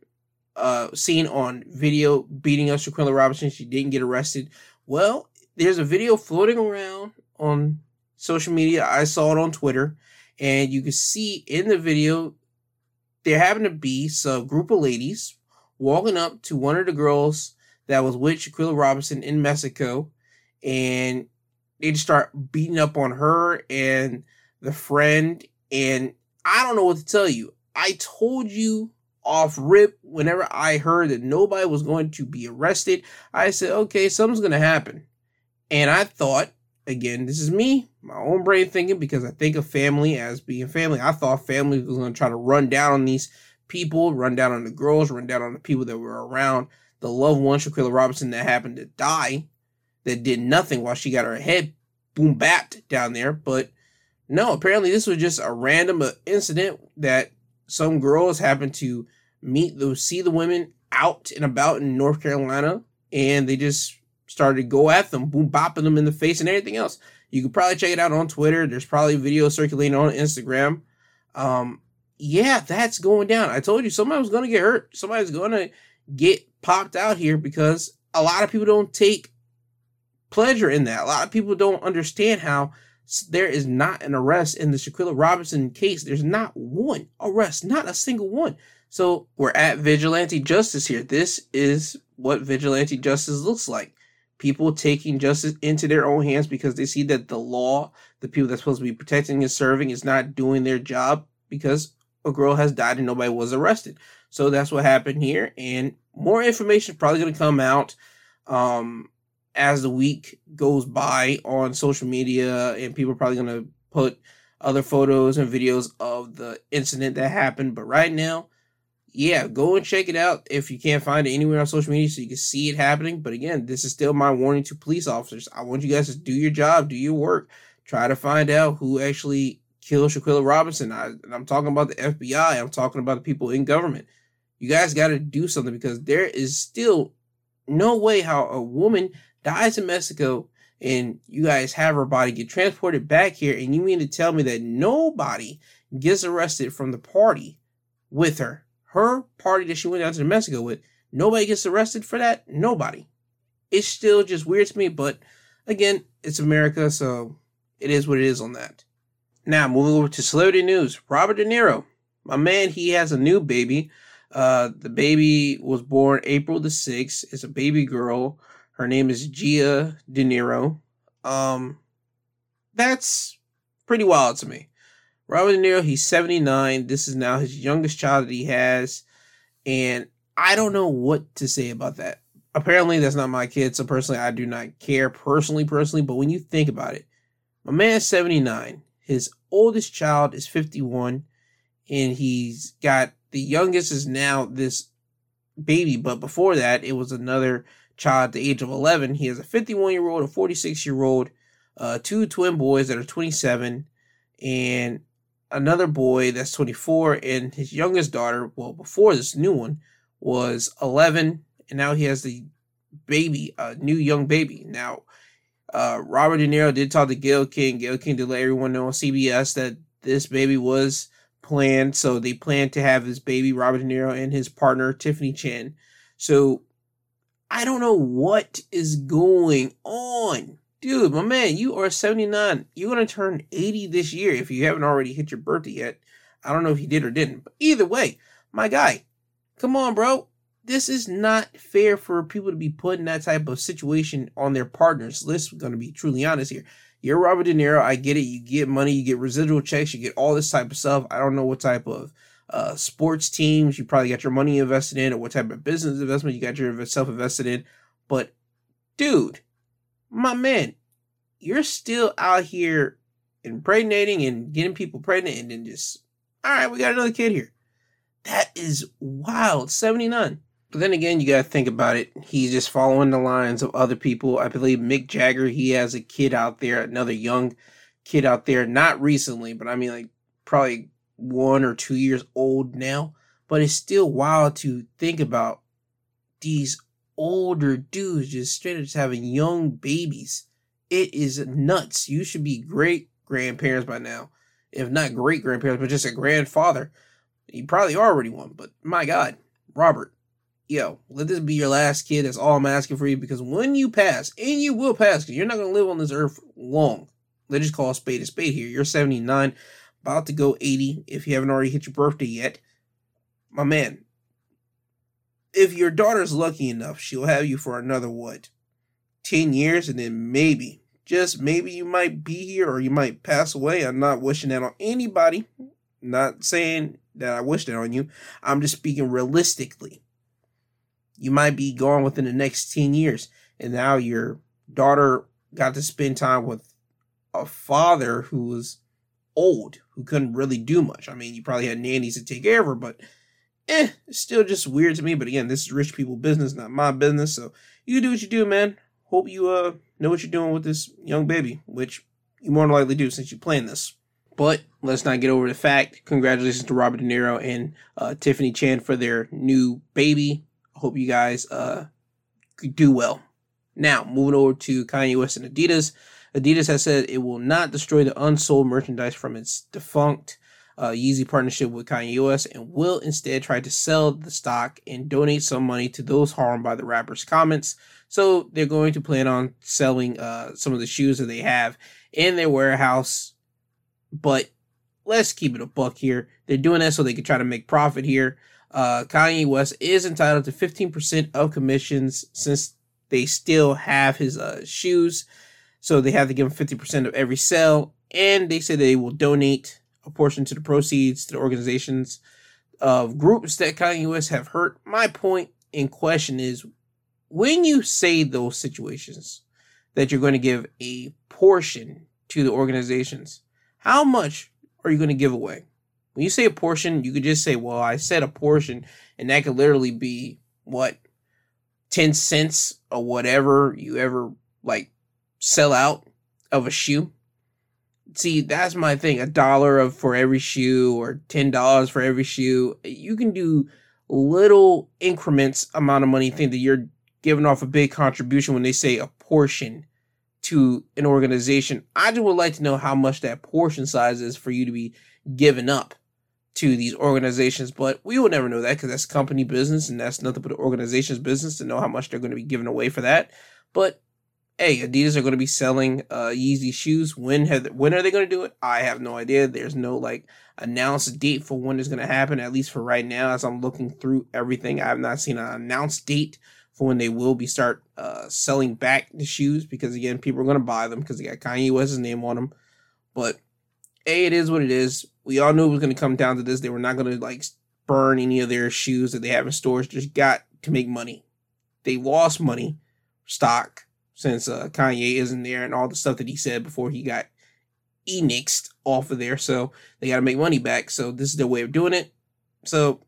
uh, seen on video beating up Shanquella Robinson, she didn't get arrested. Well, there's a video floating around on social media. I saw it on Twitter, and you can see in the video there happened to be some group of ladies walking up to one of the girls that was with Shanquella Robinson in Mexico, and they just start beating up on her and the friend. And I don't know what to tell you. I told you off rip whenever I heard that nobody was going to be arrested. I said, okay, something's going to happen. And I thought, again, this is me, my own brain thinking, because I think of family as being family. I thought family was going to try to run down on these people, run down on the girls, run down on the people that were around the loved one, Shanquella Robinson, that happened to die that did nothing while she got her head boom bapped down there. But no, apparently this was just a random uh, incident that some girls happened to meet those see the women out and about in North Carolina and they just started to go at them, boom bopping them in the face and everything else. You could probably check it out on Twitter. There's probably video circulating on Instagram. Um, yeah, that's going down. I told you somebody was gonna get hurt. Somebody's gonna get popped out here because a lot of people don't take pleasure in that. A lot of people don't understand how there is not an arrest in the Shanquella Robinson case. There's not one arrest, not a single one. So we're at vigilante justice here. This is what vigilante justice looks like. People taking justice into their own hands because they see that the law, the people that's supposed to be protecting and serving, is not doing their job because a girl has died and nobody was arrested. So that's what happened here. And more information is probably going to come out. Um, as the week goes by on social media, and people are probably going to put other photos and videos of the incident that happened. But right now, yeah, go and check it out if you can't find it anywhere on social media so you can see it happening. But again, this is still my warning to police officers. I want you guys to do your job, do your work, try to find out who actually killed Shanquella Robinson. I, I'm talking about the FBI, I'm talking about the people in government. You guys got to do something because there is still no way how a woman dies in Mexico and you guys have her body get transported back here and you mean to tell me that nobody gets arrested from the party with her? Her party that she went down to Mexico with nobody gets arrested for that? Nobody. It's still just weird to me but again it's america so it is what it is on that. Now moving over to celebrity news robert de niro my man he has a new baby. Uh the baby was born april the 6th it's a baby girl her name is Gia De Niro. Um, that's pretty wild to me. Robert De Niro, he's 79. This is now his youngest child that he has. And I don't know what to say about that. Apparently, that's not my kid. So, personally, I do not care personally, personally. But when you think about it, my man's 79. His oldest child is 51. And he's got the youngest is now this baby. But before that, it was another child at the age of 11. He has a 51 year old, a 46 year old, uh, two twin boys that are 27, and another boy that's 24. And his youngest daughter, well, before this new one, was 11, and now he has the baby, a new young baby. Now, uh, Robert De Niro did talk to Gayle King. Gayle King did let everyone know on CBS that this baby was planned. So they planned to have this baby, Robert De Niro, and his partner, Tiffany Chen. So I don't know what is going on. Dude, my man, you are 79. You're going to turn 80 this year if you haven't already hit your birthday yet. I don't know if you did or didn't. But either way, my guy, come on, bro. This is not fair for people to be put in that type of situation on their partners. Let's going to be truly honest here. You're Robert De Niro. I get it. You get money, you get residual checks, you get all this type of stuff. I don't know what type of uh, sports teams you probably got your money invested in, or what type of business investment you got yourself invested in. But, dude, my man, you're still out here impregnating and getting people pregnant, and then just, all right, we got another kid here. That is wild. 79. But then again, you got to think about it. He's just following the lines of other people. I believe Mick Jagger, he has a kid out there, another young kid out there, not recently, but I mean, like, probably one or two years old now, but it's still wild to think about these older dudes just straight up just having young babies. It is nuts. You should be great grandparents by now, if not great grandparents, but just a grandfather. You probably already one, but my God, Robert, yo, let this be your last kid. That's all I'm asking for you because when you pass, and you will pass, because you're not going to live on this earth long. Let's just call a spade a spade here. You're 79 about to go 80 if you haven't already hit your birthday yet. My man, if your daughter's lucky enough, she'll have you for another what? 10 years and then maybe, just maybe you might be here or you might pass away. I'm not wishing that on anybody. Not saying that I wish that on you. I'm just speaking realistically. You might be gone within the next 10 years and now your daughter got to spend time with a father who was old who couldn't really do much. I mean, you probably had nannies to take care of her, but eh, it's still just weird to me. But again, this is rich people business, not my business. So you do what you do, man. Hope you uh know what you're doing with this young baby, which you more than likely do since you planned this. But let's not get over the fact. Congratulations to Robert De Niro and uh, Tiffany Chen for their new baby. I hope you guys uh do well. Now, moving over to Kanye West and Adidas. Adidas has said it will not destroy the unsold merchandise from its defunct uh, Yeezy partnership with Kanye West and will instead try to sell the stock and donate some money to those harmed by the rapper's comments. So they're going to plan on selling uh, some of the shoes that they have in their warehouse. But let's keep it a buck here. They're doing that so they can try to make profit here. Uh, Kanye West is entitled to 15% of commissions since they still have his uh, shoes. So they have to give them 50% of every sale. And they say they will donate a portion to the proceeds to the organizations of groups that Kanye West have hurt. My point in question is when you say those situations that you're going to give a portion to the organizations, how much are you going to give away? When you say a portion, you could just say, well, I said a portion, and that could literally be what 10 cents or whatever you ever like sell out of a shoe. See, that's my thing. A dollar of for every shoe or ten dollars for every shoe. You can do little increments amount of money thing that you're giving off a big contribution when they say a portion to an organization. I just would like to know how much that portion size is for you to be giving up to these organizations, but we will never know that because that's company business and that's nothing but the organization's business to know how much they're going to be giving away for that. But hey, Adidas are going to be selling uh, Yeezy shoes. When have when are they going to do it? I have no idea. There's no like announced date for when it's going to happen. At least for right now, as I'm looking through everything, I have not seen an announced date for when they will be start uh, selling back the shoes because again, people are going to buy them because they got Kanye West's name on them. But a, it is what it is. We all knew it was going to come down to this. They were not going to like burn any of their shoes that they have in stores. Just got to make money. They lost money, stock, since uh, Kanye isn't there and all the stuff that he said before he got enixed off of there. So they got to make money back. So this is their way of doing it. So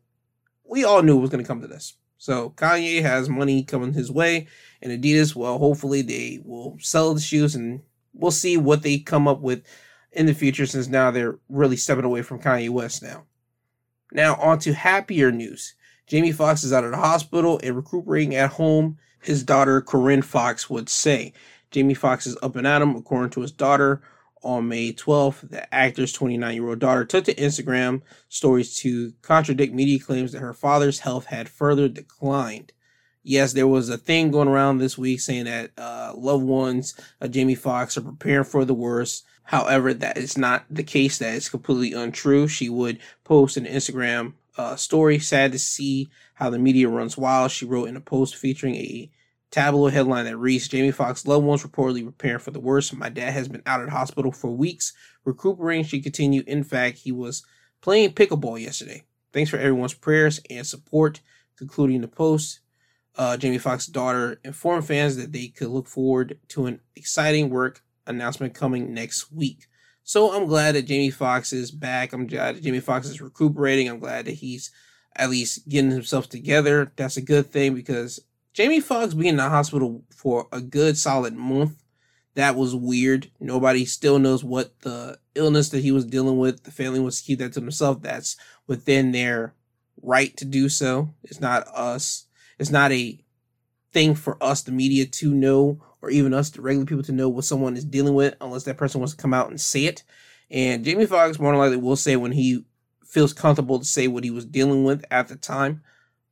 we all knew it was going to come to this. So Kanye has money coming his way, and Adidas, well, hopefully they will sell the shoes, and we'll see what they come up with in the future since now they're really stepping away from Kanye West now. Now, on to happier news. Jamie Foxx is out of the hospital and recuperating at home, his daughter Corinne Foxx would say. Jamie Foxx is up and at him, according to his daughter. On May 12th, the actor's 29 year old daughter took to Instagram stories to contradict media claims that her father's health had further declined. Yes, there was a thing going around this week saying that uh, loved ones of Jamie Foxx are preparing for the worst. However, that is not the case. That is completely untrue. She would post an Instagram uh, story. Sad to see how the media runs wild. She wrote in a post featuring a tabloid headline that reads Jamie Foxx loved ones reportedly preparing for the worst. My dad has been out of hospital for weeks, recuperating. She continued. In fact, he was playing pickleball yesterday. Thanks for everyone's prayers and support. Concluding the post, uh, Jamie Foxx's daughter informed fans that they could look forward to an exciting work announcement coming next week. So I'm glad that Jamie Foxx is back. I'm glad that Jamie Foxx is recuperating. I'm glad that he's at least getting himself together. That's a good thing because Jamie Foxx being in the hospital for a good solid month, that was weird. Nobody still knows what the illness that he was dealing with. The family wants to keep that to themselves. That's within their right to do so. It's not us. It's not a thing for us, the media, to know or even us, the regular people, to know what someone is dealing with unless that person wants to come out and say it. And Jamie Foxx more than likely will say when he feels comfortable to say what he was dealing with at the time.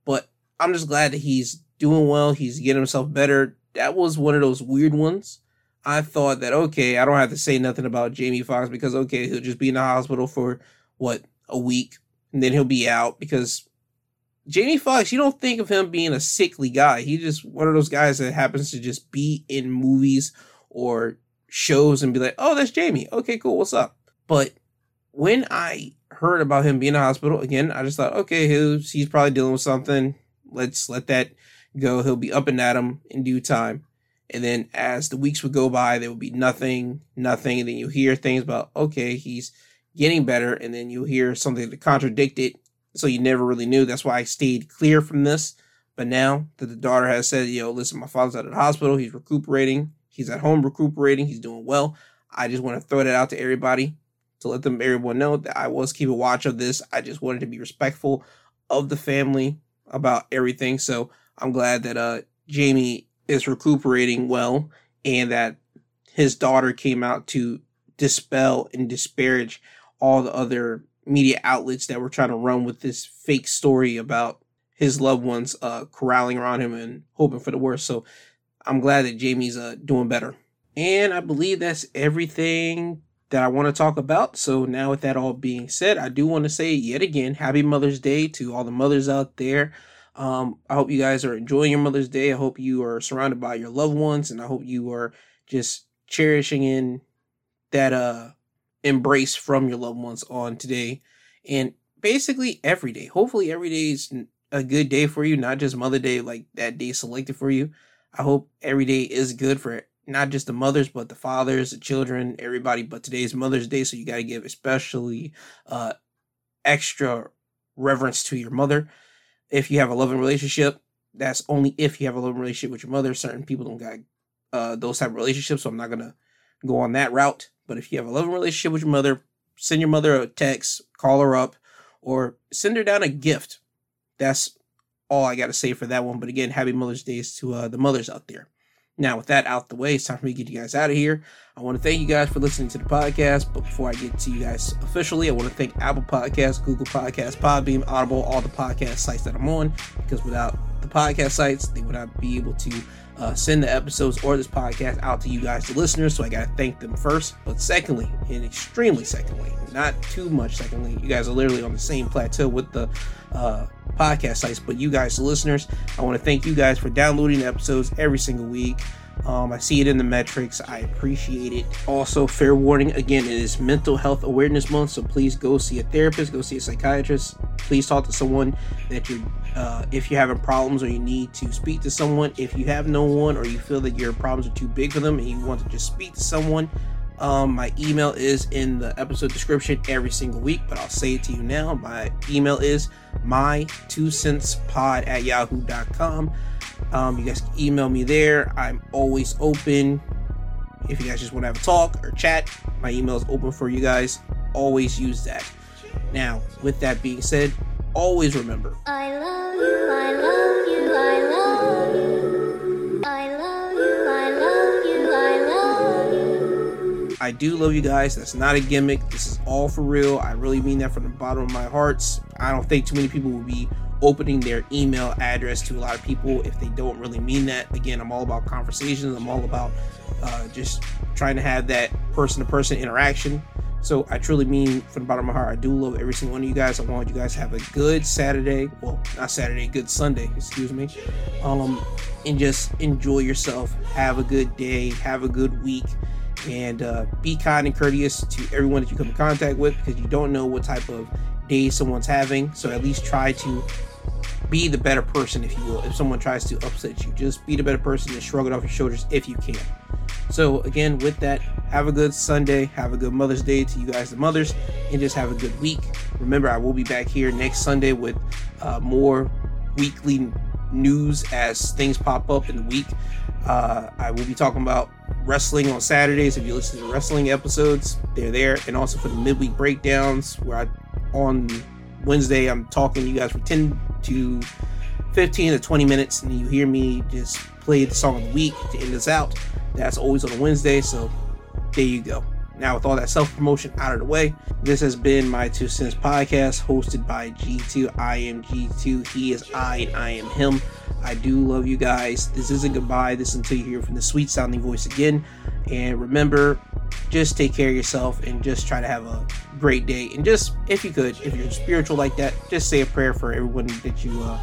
But I'm just glad that he's doing well. He's getting himself better. That was one of those weird ones. I thought that okay, I don't have to say nothing about Jamie Foxx because okay, he'll just be in the hospital for what a week and then he'll be out because Jamie Foxx, you don't think of him being a sickly guy. He's just one of those guys that happens to just be in movies or shows and be like, oh, that's Jamie. Okay, cool. What's up? But when I heard about him being in hospital, again, I just thought, okay, he's, he's probably dealing with something. Let's let that go. He'll be up and at him in due time. And then as the weeks would go by, there would be nothing, nothing. And then you hear things about, okay, he's getting better. And then you hear something to contradict it so you never really knew. That's why I stayed clear from this. But now that the daughter has said, yo, listen, my father's out of the hospital, he's recuperating, he's at home recuperating, he's doing well. I just want to throw that out to everybody to let them everyone know that I was keeping watch of this. I just wanted to be respectful of the family about everything. So I'm glad that uh Jamie is recuperating well and that his daughter came out to dispel and disparage all the other media outlets that were trying to run with this fake story about his loved ones uh, corralling around him and hoping for the worst. So I'm glad that Jamie's uh, doing better. And I believe that's everything that I want to talk about. So now with that all being said, I do want to say yet again, happy Mother's Day to all the mothers out there. Um, I hope you guys are enjoying your Mother's Day. I hope you are surrounded by your loved ones and I hope you are just cherishing in that uh embrace from your loved ones on today and basically every day. Hopefully, every day is a good day for you, not just Mother Day, like that day selected for you. I hope every day is good for not just the mothers, but the fathers, the children, everybody. But today's Mother's Day, so you got to give especially uh, extra reverence to your mother. If you have a loving relationship, that's only if you have a loving relationship with your mother. Certain people don't got uh, those type of relationships, so I'm not gonna go on that route. But if you have a loving relationship with your mother, send your mother a text, call her up, or send her down a gift. That's all I got to say for that one. But again, happy Mother's Days to uh, the mothers out there. Now, with that out the way, it's time for me to get you guys out of here. I want to thank you guys for listening to the podcast. But before I get to you guys officially, I want to thank Apple Podcasts, Google Podcasts, Podbean, Audible, all the podcast sites that I'm on. Because without the podcast sites, they would not be able to uh, send the episodes or this podcast out to you guys, the listeners. So I got to thank them first. But secondly, and extremely secondly, not too much secondly, you guys are literally on the same plateau with the uh, podcast sites. But you guys, the listeners, I want to thank you guys for downloading episodes every single week. Um, I see it in the metrics. I appreciate it. Also, fair warning again, it is Mental Health Awareness Month, so please go see a therapist, go see a psychiatrist. Please talk to someone that you're, uh, if you're having problems or you need to speak to someone. If you have no one or you feel that your problems are too big for them and you want to just speak to someone, um, my email is in the episode description every single week, but I'll say it to you now. My email is my two cents pod at yahoo.com. Um, you guys can email me there. I'm always open. If you guys just want to have a talk or chat, my email is open for you guys. Always use that. Now, with that being said, always remember I love you, I love you, I do love you guys. That's not a gimmick. This is all for real. I really mean that from the bottom of my hearts. I don't think too many people will be opening their email address to a lot of people if they don't really mean that. Again, I'm all about conversations. I'm all about uh, just trying to have that person to person interaction. So I truly mean from the bottom of my heart, I do love every single one of you guys. I want you guys to have a good Saturday. Well, not Saturday, good Sunday, excuse me. Um, and just enjoy yourself. Have a good day. Have a good week. And uh, be kind and courteous to everyone that you come in contact with because you don't know what type of day someone's having. So at least try to be the better person, if you will. If someone tries to upset you, just be the better person and shrug it off your shoulders if you can. So, again, with that, have a good Sunday. Have a good Mother's Day to you guys, the mothers, and just have a good week. Remember, I will be back here next Sunday with uh, more weekly news as things pop up in the week. Uh, I will be talking about wrestling on Saturdays. If you listen to wrestling episodes, they're there. And also for the midweek breakdowns, where I on Wednesday I'm talking to you guys for 10 to 15 to 20 minutes, and you hear me just play the song of the week to end us out. That's always on a Wednesday, so there you go. Now, with all that self promotion out of the way, this has been my Two Cents podcast hosted by G2. I am G2, he is I, and I am him. I do love you guys. This isn't goodbye. This is until you hear from the sweet sounding voice again. And remember, just take care of yourself and just try to have a great day. And just, if you could, if you're spiritual like that, just say a prayer for everyone that you uh,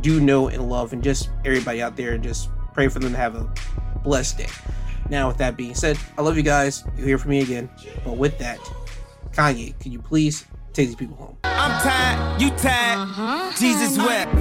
do know and love, and just everybody out there, and just pray for them to have a blessed day. Now, with that being said, I love you guys. You'll hear from me again. But with that, Kanye, can you please take these people home? I'm tired, you tired. Uh-huh. Jesus wept.